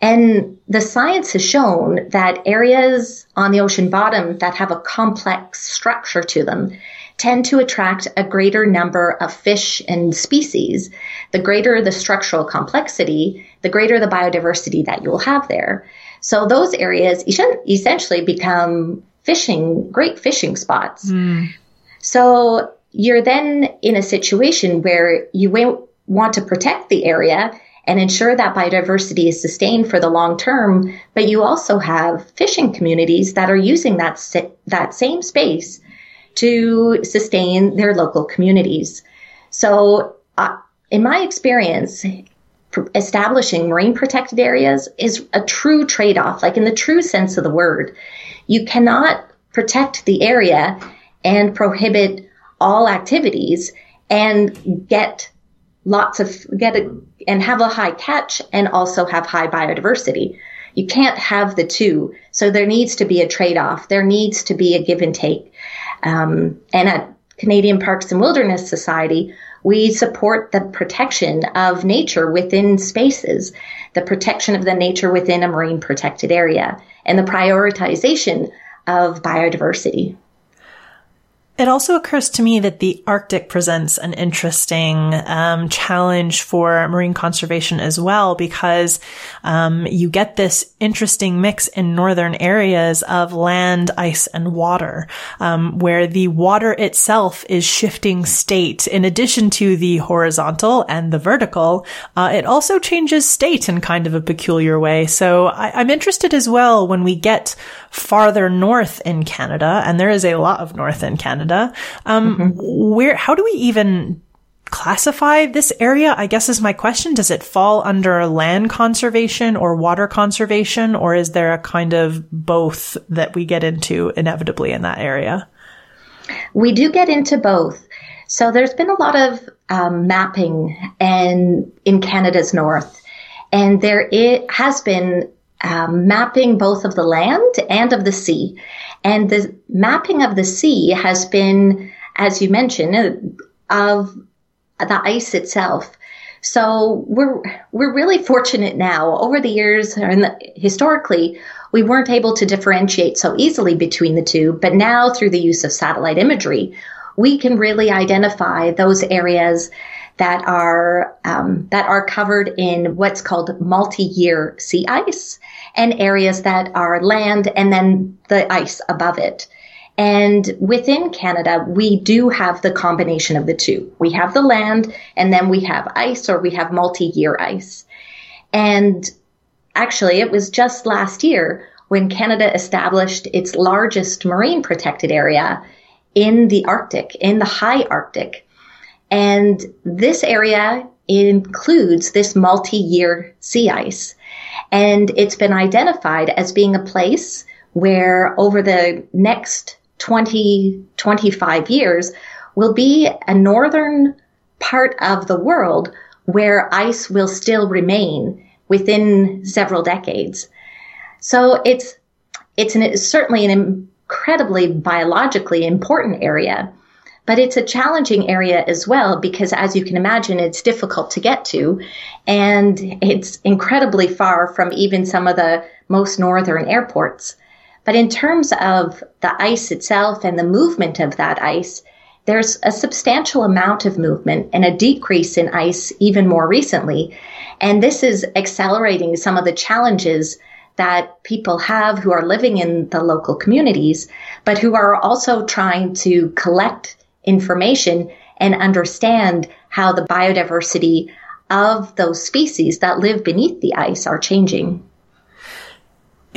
And the science has shown that areas on the ocean bottom that have a complex structure to them tend to attract a greater number of fish and species. The greater the structural complexity, the greater the biodiversity that you'll have there. So those areas essentially become fishing, great fishing spots. Mm. So you're then in a situation where you want to protect the area and ensure that biodiversity is sustained for the long term, but you also have fishing communities that are using that that same space to sustain their local communities. So, uh, in my experience, establishing marine protected areas is a true trade off, like in the true sense of the word. You cannot protect the area and prohibit all activities and get lots of, get a, and have a high catch and also have high biodiversity. You can't have the two. So there needs to be a trade off. There needs to be a give and take. Um, and at Canadian Parks and Wilderness Society, we support the protection of nature within spaces, the protection of the nature within a marine protected area, and the prioritization of biodiversity. It also occurs to me that the Arctic presents an interesting um, challenge for marine conservation as well, because um, you get this interesting mix in northern areas of land, ice, and water, um, where the water itself is shifting state. In addition to the horizontal and the vertical, uh, it also changes state in kind of a peculiar way. So I- I'm interested as well when we get farther north in Canada, and there is a lot of north in Canada. Um, mm-hmm. where, how do we even classify this area? I guess is my question. Does it fall under land conservation or water conservation, or is there a kind of both that we get into inevitably in that area? We do get into both. So there's been a lot of um, mapping and in Canada's north, and there it has been um, mapping both of the land and of the sea. And the mapping of the sea has been, as you mentioned, uh, of the ice itself. So we're we're really fortunate now. Over the years and historically, we weren't able to differentiate so easily between the two, but now through the use of satellite imagery, we can really identify those areas that are um, that are covered in what's called multi-year sea ice and areas that are land and then the ice above it. And within Canada, we do have the combination of the two. We have the land and then we have ice or we have multi-year ice. And actually, it was just last year when Canada established its largest marine protected area in the Arctic, in the high Arctic. And this area includes this multi-year sea ice. And it's been identified as being a place where over the next 20, 25 years will be a northern part of the world where ice will still remain within several decades. So it's, it's, an, it's certainly an incredibly biologically important area. But it's a challenging area as well because as you can imagine, it's difficult to get to and it's incredibly far from even some of the most northern airports. But in terms of the ice itself and the movement of that ice, there's a substantial amount of movement and a decrease in ice even more recently. And this is accelerating some of the challenges that people have who are living in the local communities, but who are also trying to collect information and understand how the biodiversity of those species that live beneath the ice are changing.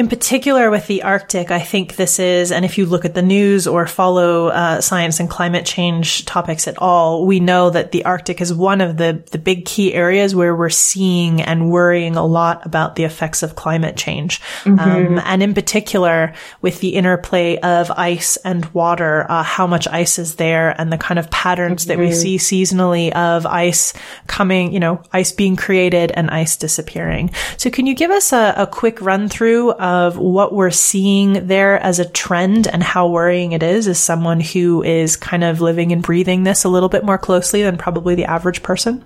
In particular, with the Arctic, I think this is, and if you look at the news or follow uh, science and climate change topics at all, we know that the Arctic is one of the the big key areas where we're seeing and worrying a lot about the effects of climate change, mm-hmm. um, and in particular with the interplay of ice and water, uh, how much ice is there, and the kind of patterns mm-hmm. that we mm-hmm. see seasonally of ice coming, you know, ice being created and ice disappearing. So, can you give us a, a quick run through? Of what we're seeing there as a trend and how worrying it is as someone who is kind of living and breathing this a little bit more closely than probably the average person?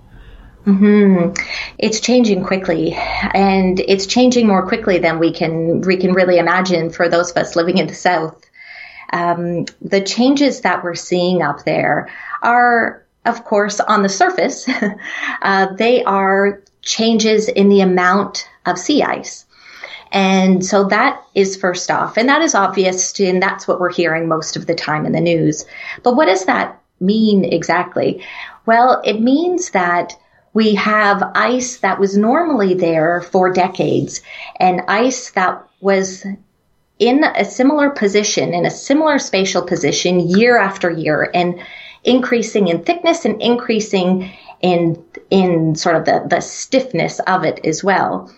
hmm It's changing quickly, and it's changing more quickly than we can we can really imagine for those of us living in the south. Um, the changes that we're seeing up there are, of course, on the surface. uh, they are changes in the amount of sea ice. And so that is first off, and that is obvious, and that's what we're hearing most of the time in the news. But what does that mean exactly? Well, it means that we have ice that was normally there for decades and ice that was in a similar position, in a similar spatial position year after year and increasing in thickness and increasing in, in sort of the, the stiffness of it as well.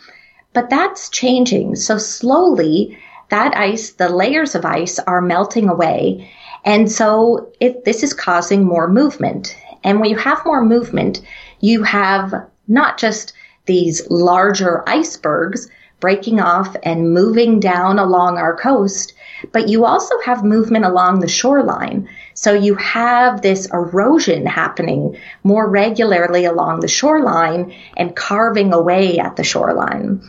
But that's changing. So slowly, that ice, the layers of ice are melting away. And so it, this is causing more movement. And when you have more movement, you have not just these larger icebergs breaking off and moving down along our coast, but you also have movement along the shoreline. So you have this erosion happening more regularly along the shoreline and carving away at the shoreline.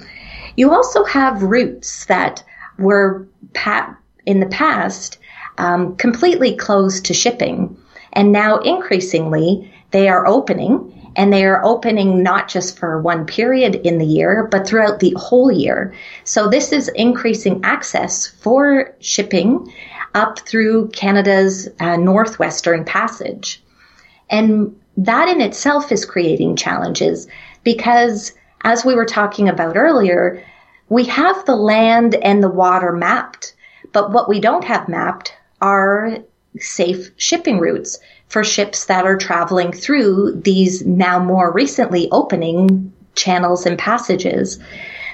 You also have routes that were in the past um, completely closed to shipping. And now increasingly, they are opening and they are opening not just for one period in the year, but throughout the whole year. So this is increasing access for shipping up through Canada's uh, northwestern passage. And that in itself is creating challenges because as we were talking about earlier, we have the land and the water mapped, but what we don't have mapped are safe shipping routes for ships that are traveling through these now more recently opening channels and passages.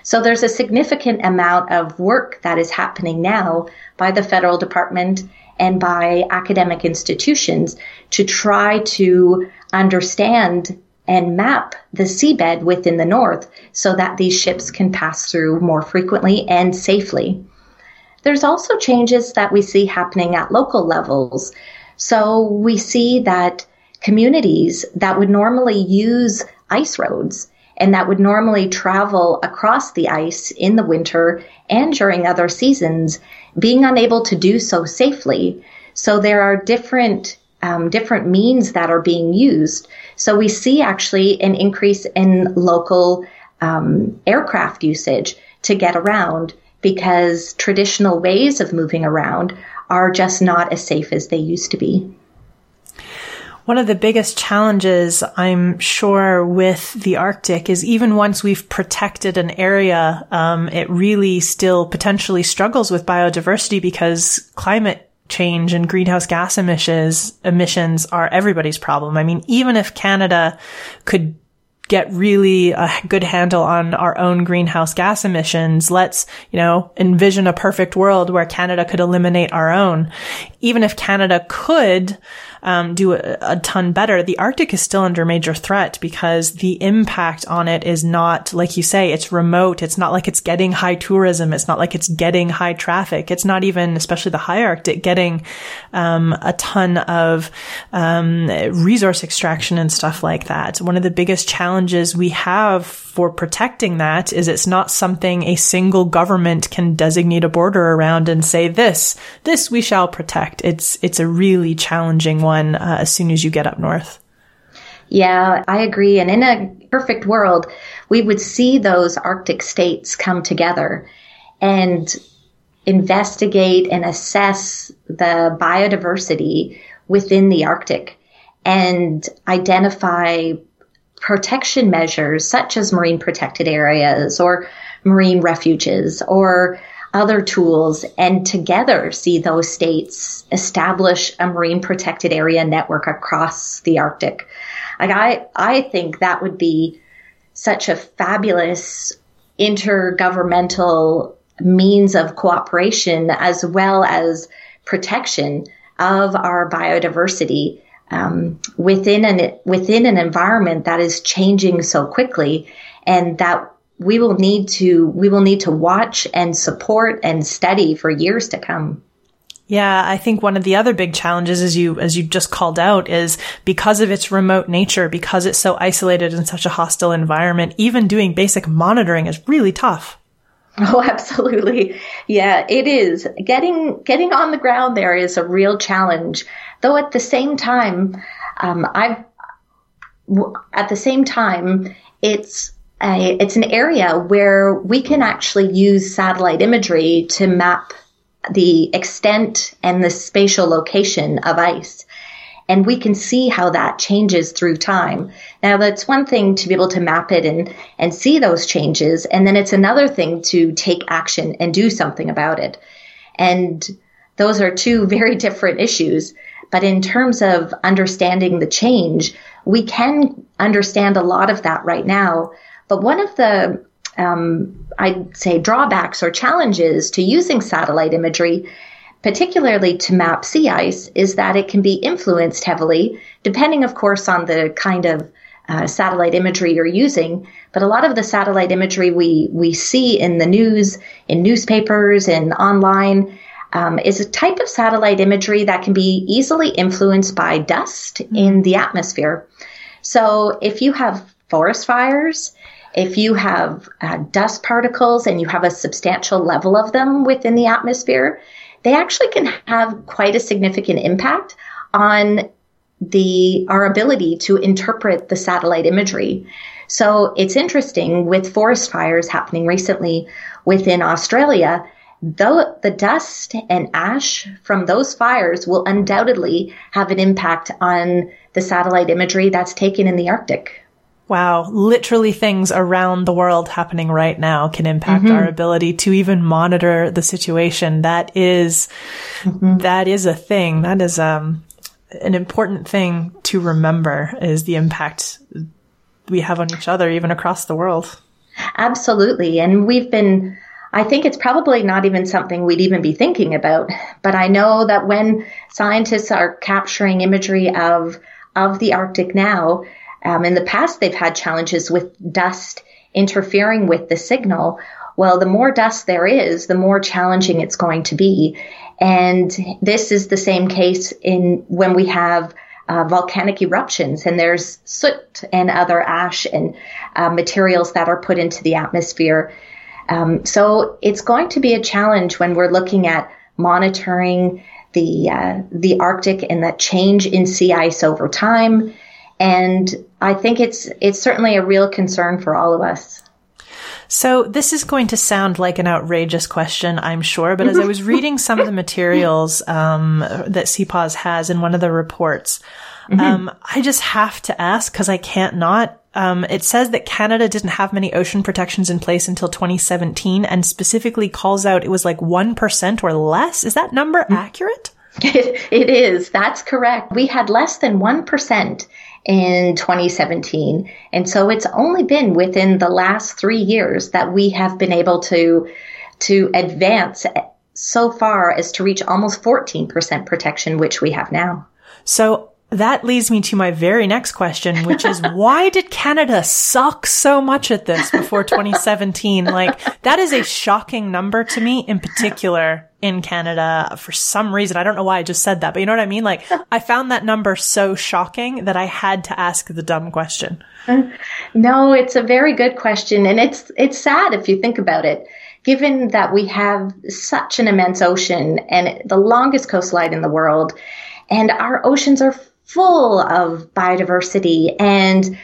So there's a significant amount of work that is happening now by the federal department and by academic institutions to try to understand and map the seabed within the north so that these ships can pass through more frequently and safely. There's also changes that we see happening at local levels. So we see that communities that would normally use ice roads and that would normally travel across the ice in the winter and during other seasons being unable to do so safely. So there are different um, different means that are being used. So we see actually an increase in local um, aircraft usage to get around because traditional ways of moving around are just not as safe as they used to be. One of the biggest challenges I'm sure with the Arctic is even once we've protected an area, um, it really still potentially struggles with biodiversity because climate change and greenhouse gas emissions emissions are everybody's problem. I mean, even if Canada could get really a good handle on our own greenhouse gas emissions. Let's, you know, envision a perfect world where Canada could eliminate our own. Even if Canada could, um, do a, a, ton better, the Arctic is still under major threat because the impact on it is not, like you say, it's remote. It's not like it's getting high tourism. It's not like it's getting high traffic. It's not even, especially the high Arctic, getting um, a ton of um, resource extraction and stuff like that. One of the biggest challenges we have for protecting that is it's not something a single government can designate a border around and say this, this we shall protect. It's, it's a really challenging one uh, as soon as you get up north. Yeah, I agree. And in a perfect world, we would see those Arctic states come together and investigate and assess the biodiversity within the Arctic and identify protection measures such as marine protected areas or marine refuges or other tools and together see those states establish a marine protected area network across the Arctic. Like I, I think that would be such a fabulous intergovernmental means of cooperation as well as protection of our biodiversity um, within an within an environment that is changing so quickly, and that we will need to we will need to watch and support and study for years to come. Yeah, I think one of the other big challenges, as you as you just called out, is because of its remote nature, because it's so isolated in such a hostile environment. Even doing basic monitoring is really tough. Oh, absolutely. Yeah, it is. Getting getting on the ground there is a real challenge. Though at the same time, um, I've at the same time, it's a, it's an area where we can actually use satellite imagery to map the extent and the spatial location of ice and we can see how that changes through time. Now that's one thing to be able to map it and, and see those changes. And then it's another thing to take action and do something about it. And those are two very different issues. But in terms of understanding the change, we can understand a lot of that right now. But one of the, um, I'd say drawbacks or challenges to using satellite imagery particularly to map sea ice, is that it can be influenced heavily, depending, of course, on the kind of uh, satellite imagery you're using. But a lot of the satellite imagery we, we see in the news, in newspapers, and online um, is a type of satellite imagery that can be easily influenced by dust mm-hmm. in the atmosphere. So if you have forest fires, if you have uh, dust particles and you have a substantial level of them within the atmosphere, they actually can have quite a significant impact on the our ability to interpret the satellite imagery. So it's interesting with forest fires happening recently within Australia. Though the dust and ash from those fires will undoubtedly have an impact on the satellite imagery that's taken in the Arctic. Wow, literally things around the world happening right now can impact mm-hmm. our ability to even monitor the situation. That is, mm-hmm. that is a thing. That is um an important thing to remember is the impact we have on each other, even across the world. Absolutely. And we've been, I think it's probably not even something we'd even be thinking about. But I know that when scientists are capturing imagery of, of the Arctic now, um, in the past they've had challenges with dust interfering with the signal. Well, the more dust there is, the more challenging it's going to be. And this is the same case in when we have uh, volcanic eruptions and there's soot and other ash and uh, materials that are put into the atmosphere. Um, so it's going to be a challenge when we're looking at monitoring the uh, the Arctic and that change in sea ice over time. And I think it's it's certainly a real concern for all of us. So this is going to sound like an outrageous question, I'm sure, but as I was reading some of the materials um, that CPAWS has in one of the reports, mm-hmm. um, I just have to ask because I can't not. Um, it says that Canada didn't have many ocean protections in place until 2017, and specifically calls out it was like one percent or less. Is that number mm-hmm. accurate? it is. That's correct. We had less than 1% in 2017. And so it's only been within the last three years that we have been able to, to advance so far as to reach almost 14% protection, which we have now. So that leads me to my very next question, which is why did Canada suck so much at this before 2017? like that is a shocking number to me in particular in Canada for some reason. I don't know why I just said that, but you know what I mean? Like I found that number so shocking that I had to ask the dumb question. No, it's a very good question and it's it's sad if you think about it. Given that we have such an immense ocean and the longest coastline in the world and our oceans are full of biodiversity and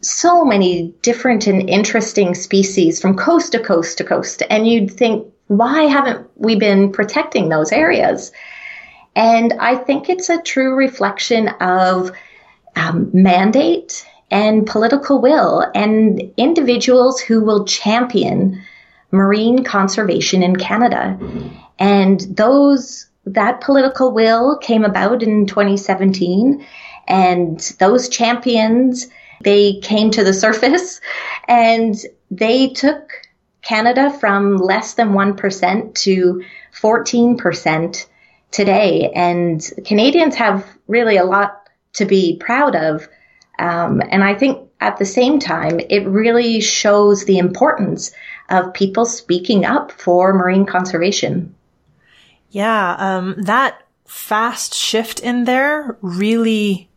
so many different and interesting species from coast to coast to coast. And you'd think, why haven't we been protecting those areas? And I think it's a true reflection of um, mandate and political will and individuals who will champion marine conservation in Canada. And those that political will came about in 2017 and those champions they came to the surface and they took Canada from less than 1% to 14% today and Canadians have really a lot to be proud of um, and I think at the same time it really shows the importance of people speaking up for marine conservation. Yeah, um, that fast shift in there really,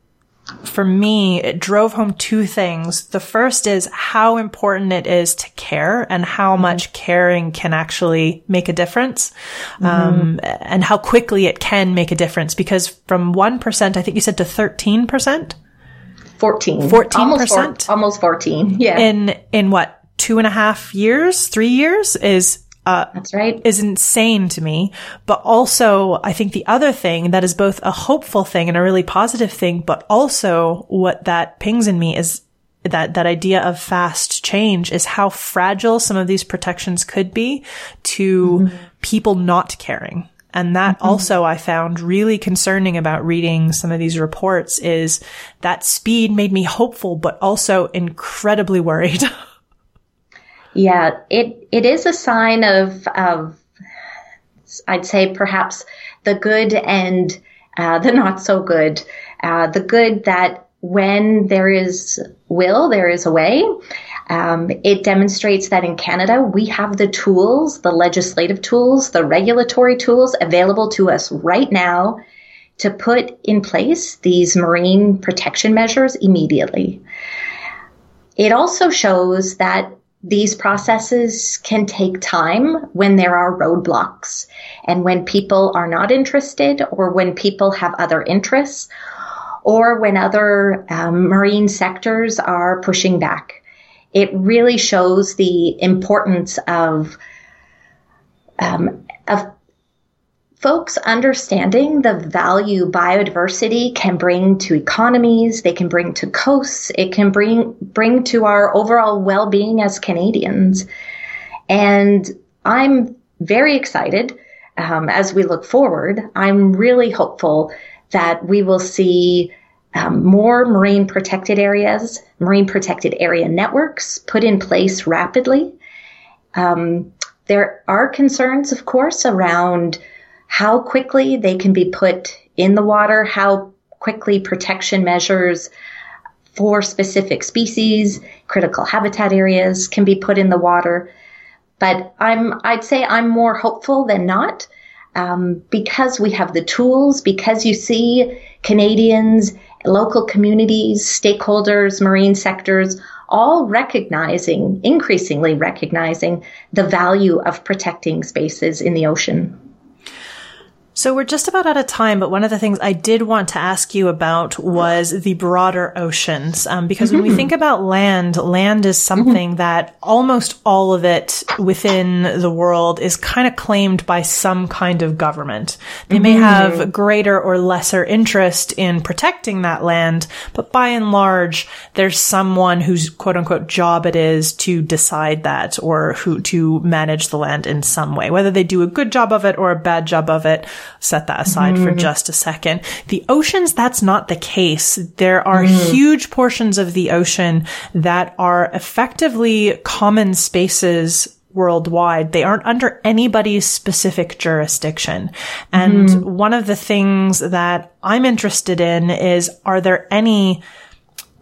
for me, it drove home two things. The first is how important it is to care and how mm-hmm. much caring can actually make a difference. Mm-hmm. Um, and how quickly it can make a difference because from 1%, I think you said to 13%? 14. 14%? Almost, four, almost 14. Yeah. In, in what? Two and a half years, three years is uh, That's right. Is insane to me. But also, I think the other thing that is both a hopeful thing and a really positive thing, but also what that pings in me is that, that idea of fast change is how fragile some of these protections could be to mm-hmm. people not caring. And that mm-hmm. also I found really concerning about reading some of these reports is that speed made me hopeful, but also incredibly worried. Yeah, it it is a sign of of I'd say perhaps the good and uh, the not so good. Uh, the good that when there is will, there is a way. Um, it demonstrates that in Canada we have the tools, the legislative tools, the regulatory tools available to us right now to put in place these marine protection measures immediately. It also shows that these processes can take time when there are roadblocks and when people are not interested or when people have other interests or when other um, marine sectors are pushing back. It really shows the importance of um, of folks understanding the value biodiversity can bring to economies, they can bring to coasts, it can bring bring to our overall well-being as Canadians. And I'm very excited um, as we look forward. I'm really hopeful that we will see um, more marine protected areas, marine protected area networks put in place rapidly. Um, there are concerns, of course, around how quickly they can be put in the water, how quickly protection measures for specific species, critical habitat areas can be put in the water. But I'm, I'd say I'm more hopeful than not, um, because we have the tools, because you see Canadians, local communities, stakeholders, marine sectors, all recognizing, increasingly recognizing the value of protecting spaces in the ocean. So we're just about out of time, but one of the things I did want to ask you about was the broader oceans. Um, because mm-hmm. when we mm-hmm. think about land, land is something mm-hmm. that almost all of it within the world is kind of claimed by some kind of government. They mm-hmm. may have greater or lesser interest in protecting that land, but by and large, there's someone whose quote unquote job it is to decide that or who to manage the land in some way, whether they do a good job of it or a bad job of it set that aside mm. for just a second. The oceans, that's not the case. There are mm. huge portions of the ocean that are effectively common spaces worldwide. They aren't under anybody's specific jurisdiction. And mm. one of the things that I'm interested in is, are there any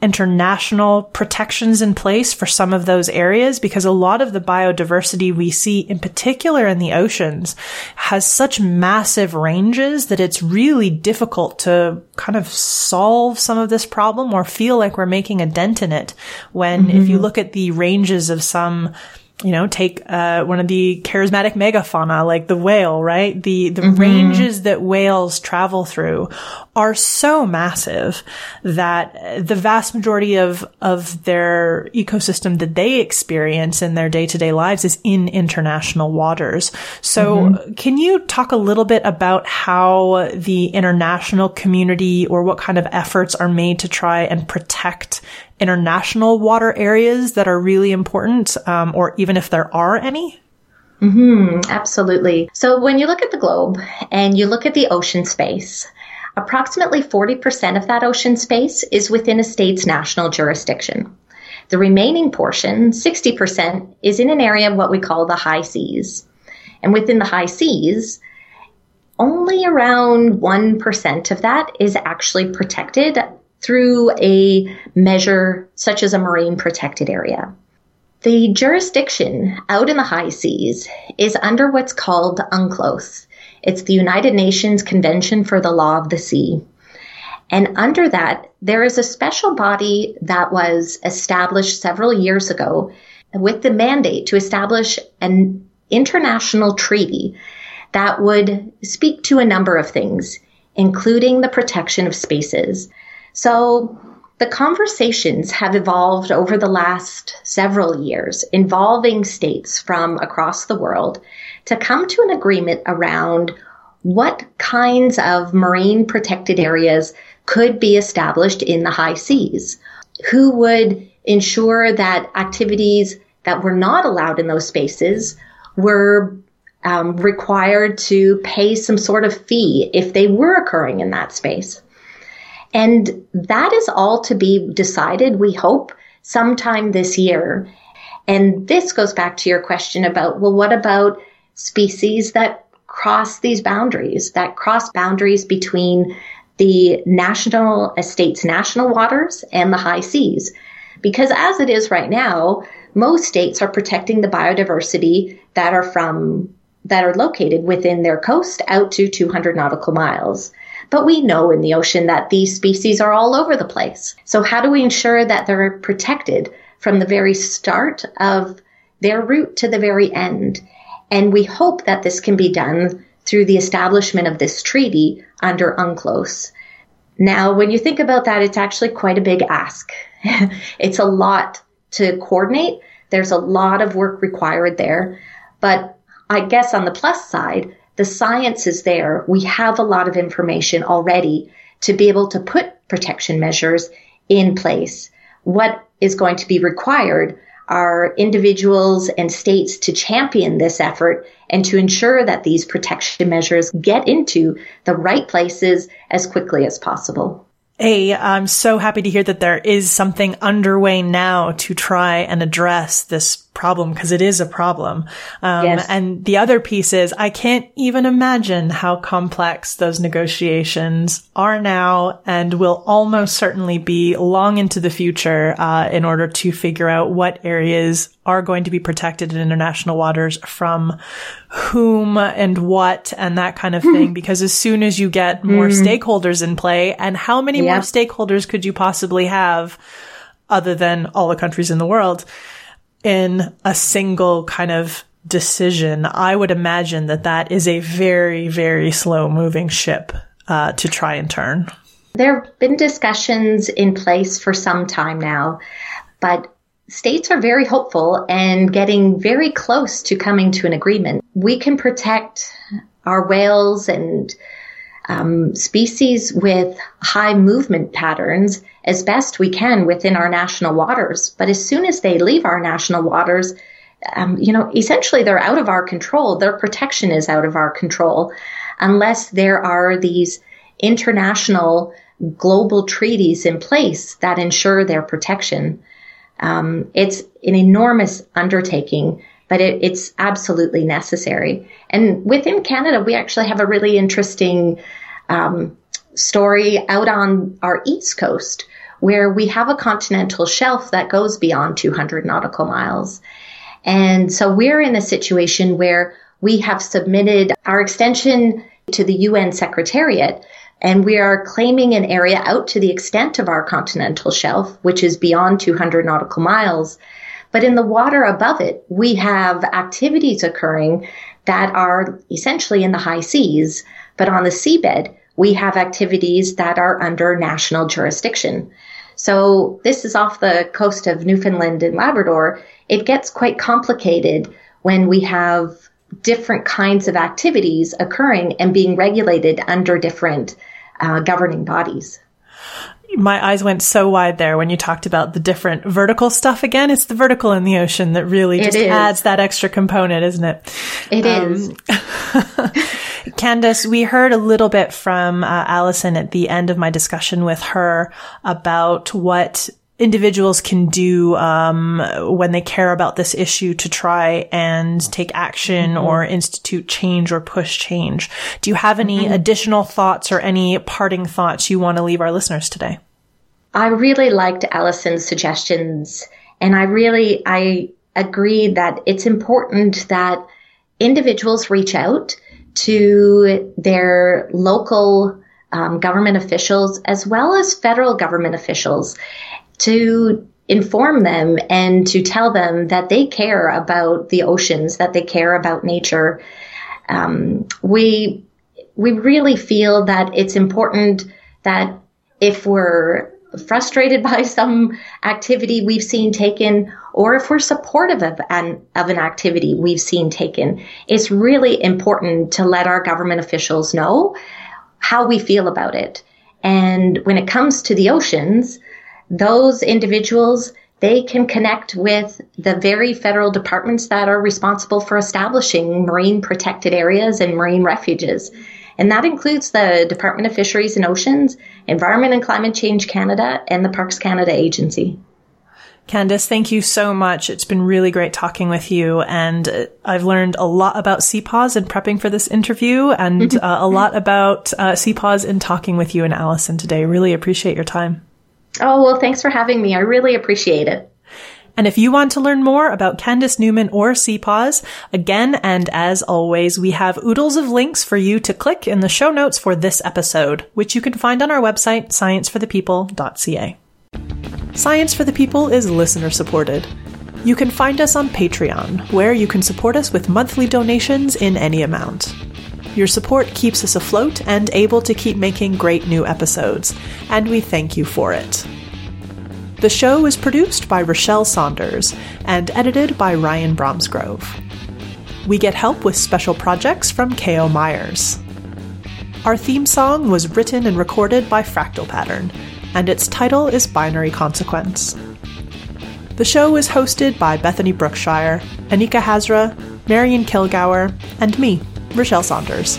international protections in place for some of those areas because a lot of the biodiversity we see in particular in the oceans has such massive ranges that it's really difficult to kind of solve some of this problem or feel like we're making a dent in it when mm-hmm. if you look at the ranges of some you know, take uh, one of the charismatic megafauna like the whale, right? The the mm-hmm. ranges that whales travel through are so massive that the vast majority of of their ecosystem that they experience in their day-to-day lives is in international waters. So, mm-hmm. can you talk a little bit about how the international community or what kind of efforts are made to try and protect international water areas that are really important, um, or even if there are any? Mm-hmm, absolutely. So when you look at the globe and you look at the ocean space, approximately 40% of that ocean space is within a state's national jurisdiction. The remaining portion, 60%, is in an area of what we call the high seas. And within the high seas, only around 1% of that is actually protected through a measure such as a marine protected area. The jurisdiction out in the high seas is under what's called UNCLOS. It's the United Nations Convention for the Law of the Sea. And under that, there is a special body that was established several years ago with the mandate to establish an international treaty that would speak to a number of things, including the protection of spaces. So the conversations have evolved over the last several years involving states from across the world to come to an agreement around what kinds of marine protected areas could be established in the high seas, who would ensure that activities that were not allowed in those spaces were um, required to pay some sort of fee if they were occurring in that space. And that is all to be decided, we hope, sometime this year. And this goes back to your question about, well, what about species that cross these boundaries, that cross boundaries between the national estates, national waters and the high seas? Because as it is right now, most states are protecting the biodiversity that are from, that are located within their coast out to 200 nautical miles. But we know in the ocean that these species are all over the place. So how do we ensure that they're protected from the very start of their route to the very end. And we hope that this can be done through the establishment of this treaty under UNCLOS. Now, when you think about that, it's actually quite a big ask. it's a lot to coordinate. There's a lot of work required there. But I guess on the plus side, the science is there. We have a lot of information already to be able to put protection measures in place. What is going to be required are individuals and states to champion this effort and to ensure that these protection measures get into the right places as quickly as possible. A, I'm so happy to hear that there is something underway now to try and address this problem because it is a problem. Um, yes. and the other piece is I can't even imagine how complex those negotiations are now and will almost certainly be long into the future, uh, in order to figure out what areas are going to be protected in international waters from whom and what and that kind of thing. because as soon as you get more mm. stakeholders in play and how many more stakeholders could you possibly have other than all the countries in the world? In a single kind of decision, I would imagine that that is a very, very slow moving ship uh, to try and turn. There have been discussions in place for some time now, but states are very hopeful and getting very close to coming to an agreement. We can protect our whales and um, species with high movement patterns as best we can within our national waters. But as soon as they leave our national waters, um, you know, essentially they're out of our control. Their protection is out of our control unless there are these international global treaties in place that ensure their protection. Um, it's an enormous undertaking, but it, it's absolutely necessary. And within Canada, we actually have a really interesting um, story out on our east coast where we have a continental shelf that goes beyond 200 nautical miles. And so we're in a situation where we have submitted our extension to the UN Secretariat and we are claiming an area out to the extent of our continental shelf, which is beyond 200 nautical miles. But in the water above it, we have activities occurring that are essentially in the high seas. But on the seabed, we have activities that are under national jurisdiction. So this is off the coast of Newfoundland and Labrador. It gets quite complicated when we have different kinds of activities occurring and being regulated under different uh, governing bodies my eyes went so wide there when you talked about the different vertical stuff again. It's the vertical in the ocean that really just adds that extra component, isn't it? It um, is. Candace, we heard a little bit from uh, Alison at the end of my discussion with her about what individuals can do um, when they care about this issue to try and take action mm-hmm. or institute change or push change. Do you have any mm-hmm. additional thoughts or any parting thoughts you want to leave our listeners today? I really liked Alison's suggestions, and I really I agree that it's important that individuals reach out to their local um, government officials as well as federal government officials to inform them and to tell them that they care about the oceans, that they care about nature. Um, we we really feel that it's important that if we're frustrated by some activity we've seen taken, or if we're supportive of an, of an activity we've seen taken, it's really important to let our government officials know how we feel about it. And when it comes to the oceans, those individuals, they can connect with the very federal departments that are responsible for establishing marine protected areas and marine refuges. And that includes the Department of Fisheries and Oceans, Environment and Climate Change Canada, and the Parks Canada Agency. Candace, thank you so much. It's been really great talking with you. And uh, I've learned a lot about CPAWS and prepping for this interview and uh, a lot about uh, CPAWS in talking with you and Alison today. Really appreciate your time. Oh, well, thanks for having me. I really appreciate it. And if you want to learn more about Candace Newman or CPAWS, again and as always, we have oodles of links for you to click in the show notes for this episode, which you can find on our website, scienceforthepeople.ca. Science for the People is listener supported. You can find us on Patreon, where you can support us with monthly donations in any amount. Your support keeps us afloat and able to keep making great new episodes, and we thank you for it. The show is produced by Rachelle Saunders and edited by Ryan Bromsgrove. We get help with special projects from K.O. Myers. Our theme song was written and recorded by Fractal Pattern, and its title is Binary Consequence. The show is hosted by Bethany Brookshire, Anika Hazra, Marion Kilgour, and me, Rachelle Saunders.